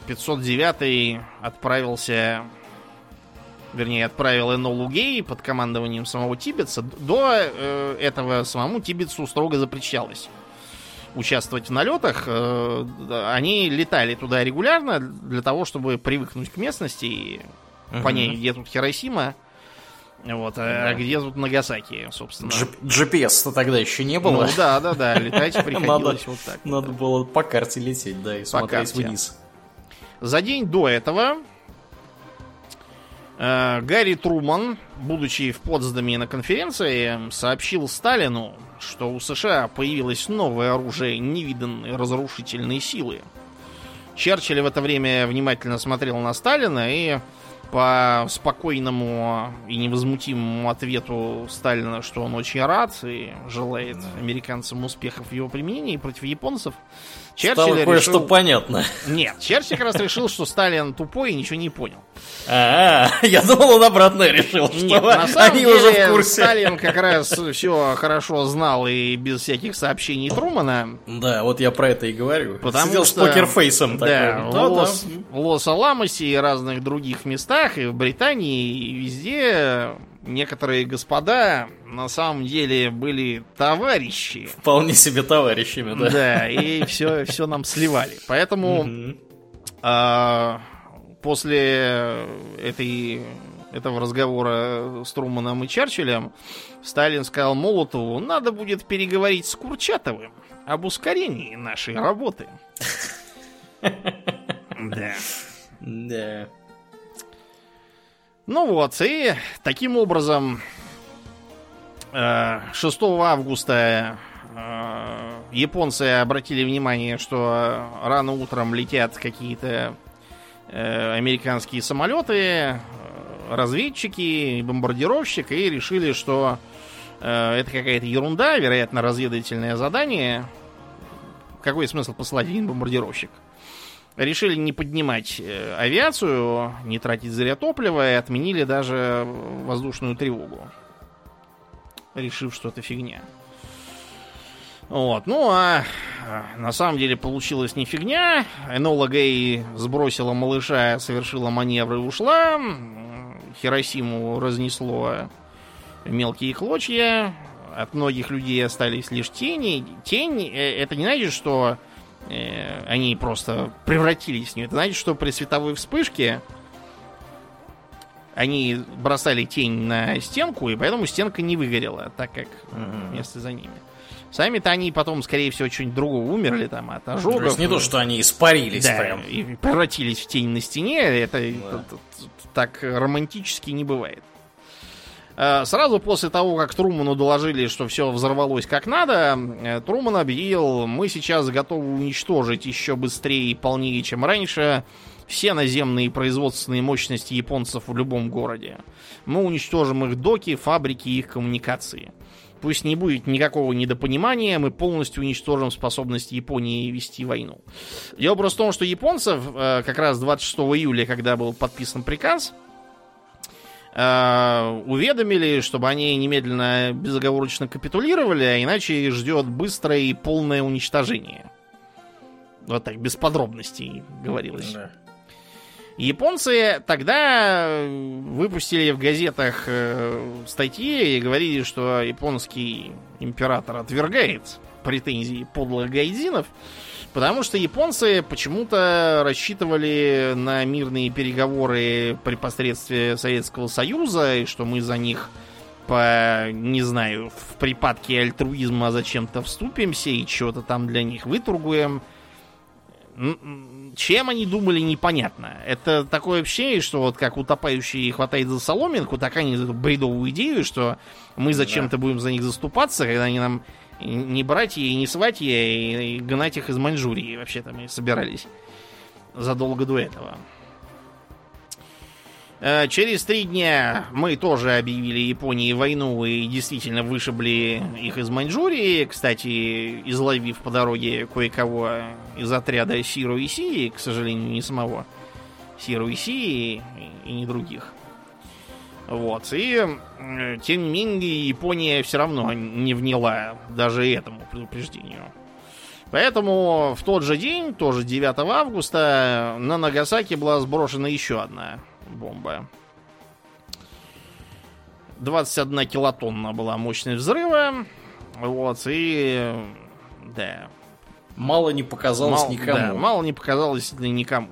B: 509 отправился вернее, отправил Энолу Гей под командованием самого Тибетса. До э, этого самому Тибетсу строго запрещалось участвовать в налетах. Э, они летали туда регулярно для того, чтобы привыкнуть к местности и угу. понять, где тут Хиросима. Вот, а, а где тут Нагасаки, собственно?
A: GPS-то тогда еще не было. Ну
B: да, да, да, летать приходилось вот так.
A: Надо было по карте лететь, да, и смотреть вниз.
B: За день до этого Гарри Труман, будучи в Потсдаме на конференции, сообщил Сталину, что у США появилось новое оружие невиданной разрушительной силы. Черчилль в это время внимательно смотрел на Сталина и по спокойному и невозмутимому ответу Сталина, что он очень рад и желает американцам успехов в его применении против японцев,
A: Черчилль кое-что решил... понятно.
B: Нет, Черчилль как раз решил, что Сталин тупой и ничего не понял.
A: А, я думал, он обратно решил, что Нет,
B: на самом они деле, уже в курсе. Сталин как раз все хорошо знал и без всяких сообщений Трумана.
A: Да, вот я про это и говорю.
B: Потому Сидел что,
A: с покерфейсом
B: да, такой. Да, Лос, да. Лос-Аламосе и разных других местах, и в Британии, и везде некоторые господа на самом деле были товарищи.
A: Вполне себе товарищами, да.
B: Да, и все, все нам сливали. Поэтому а, после этой, этого разговора с Труманом и Черчиллем Сталин сказал Молотову, надо будет переговорить с Курчатовым об ускорении нашей работы.
A: Да. Да.
B: Ну вот, и таким образом 6 э, августа э, японцы обратили внимание, что рано утром летят какие-то э, американские самолеты, разведчики, бомбардировщик, и решили, что это какая-то ерунда, вероятно, разведывательное задание. Какой смысл послать один бомбардировщик? Решили не поднимать э, авиацию, не тратить зря топливо и отменили даже воздушную тревогу. Решив, что это фигня. Вот, ну а, а на самом деле получилось не фигня. Энола Гей сбросила малыша, совершила маневр и ушла. Хиросиму разнесло мелкие клочья. от многих людей остались лишь тени. Тень э, это не значит, что они просто превратились в нее. Это значит, что при световой вспышке они бросали тень на стенку, и поэтому стенка не выгорела, так как mm-hmm. место за ними. Сами-то они потом, скорее всего, что-нибудь другого умерли там от ожогов. То есть
A: не то, что они испарились
B: да,
A: прям.
B: и превратились в тень на стене, это, да. это, это так романтически не бывает. Э, сразу после того, как Труману доложили, что все взорвалось как надо, э, Труман объявил, мы сейчас готовы уничтожить еще быстрее и полнее, чем раньше, все наземные производственные мощности японцев в любом городе. Мы уничтожим их доки, фабрики и их коммуникации. Пусть не будет никакого недопонимания, мы полностью уничтожим способность Японии вести войну. Дело просто в том, что японцев э, как раз 26 июля, когда был подписан приказ, уведомили, чтобы они немедленно безоговорочно капитулировали, а иначе их ждет быстрое и полное уничтожение. Вот так, без подробностей говорилось. Да. Японцы тогда э, выпустили в газетах э, статьи и говорили, что японский император отвергает претензии подлых гайдзинов, потому что японцы почему-то рассчитывали на мирные переговоры при посредстве Советского Союза, и что мы за них по, не знаю, в припадке альтруизма зачем-то вступимся и чего-то там для них вытургуем чем они думали, непонятно. Это такое ощущение, что вот как утопающий хватает за соломинку, так они эту бредовую идею, что мы зачем-то да. будем за них заступаться, когда они нам не братья и не сватья, и гнать их из Маньчжурии вообще-то мы собирались задолго до этого. Э, через три дня мы тоже объявили Японии войну и действительно вышибли их из Маньчжурии. Кстати, изловив по дороге кое-кого из отряда Сиру и Сии, к сожалению, не самого Сиру и Сии и не других. Вот. И, тем не менее, Япония все равно не вняла даже этому предупреждению. Поэтому в тот же день, тоже 9 августа, на Нагасаки была сброшена еще одна бомба. 21 килотонна была мощность взрыва. Вот, и... Да.
A: Мало не показалось
B: мало,
A: никому. Да,
B: мало не показалось никому.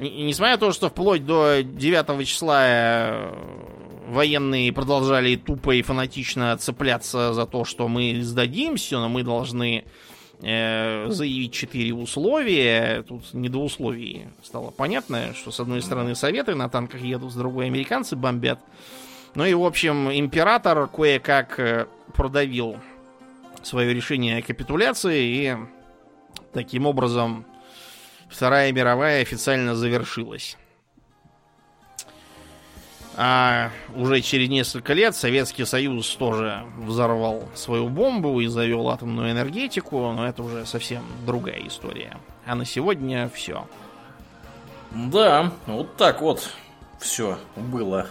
B: Несмотря на то, что вплоть до 9 числа э, военные продолжали тупо и фанатично цепляться за то, что мы сдадимся, но мы должны э, заявить четыре условия. Тут не до условий стало понятно, что с одной стороны советы на танках едут, с другой американцы бомбят. Ну и, в общем, император кое-как э, продавил свое решение о капитуляции, и таким образом Вторая мировая официально завершилась. А уже через несколько лет Советский Союз тоже взорвал свою бомбу и завел атомную энергетику, но это уже совсем другая история. А на сегодня все.
A: Да, вот так вот все было.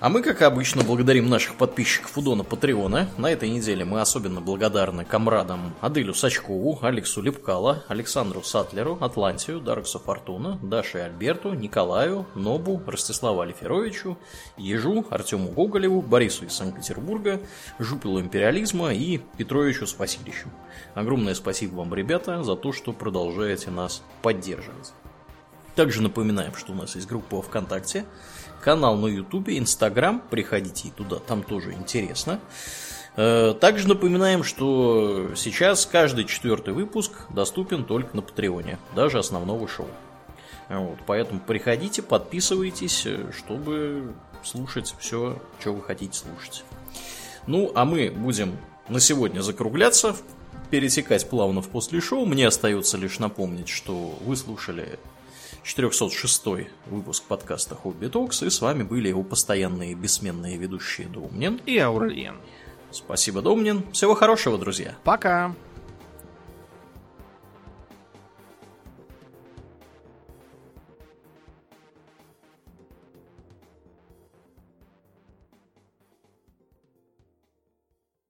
A: А мы, как обычно, благодарим наших подписчиков у Дона Патреона. На этой неделе мы особенно благодарны комрадам Аделю Сачкову, Алексу Лепкала, Александру Сатлеру, Атлантию, Дарксу Фортуна, Даше Альберту, Николаю, Нобу, Ростиславу Алиферовичу, Ежу, Артему Гоголеву, Борису из Санкт-Петербурга, Жупилу Империализма и Петровичу Спасилищу. Огромное спасибо вам, ребята, за то, что продолжаете нас поддерживать. Также напоминаем, что у нас есть группа ВКонтакте, канал на Ютубе, Инстаграм, приходите туда, там тоже интересно. Э, также напоминаем, что сейчас каждый четвертый выпуск доступен только на Патреоне, даже основного шоу. Вот, поэтому приходите, подписывайтесь, чтобы слушать все, что вы хотите слушать. Ну, а мы будем на сегодня закругляться, перетекать плавно в после шоу. Мне остается лишь напомнить, что вы слушали 406 выпуск подкаста Хобби Токс, и с вами были его постоянные бессменные ведущие Домнин
B: и Аурельен.
A: Спасибо, Домнин. Всего хорошего, друзья.
B: Пока.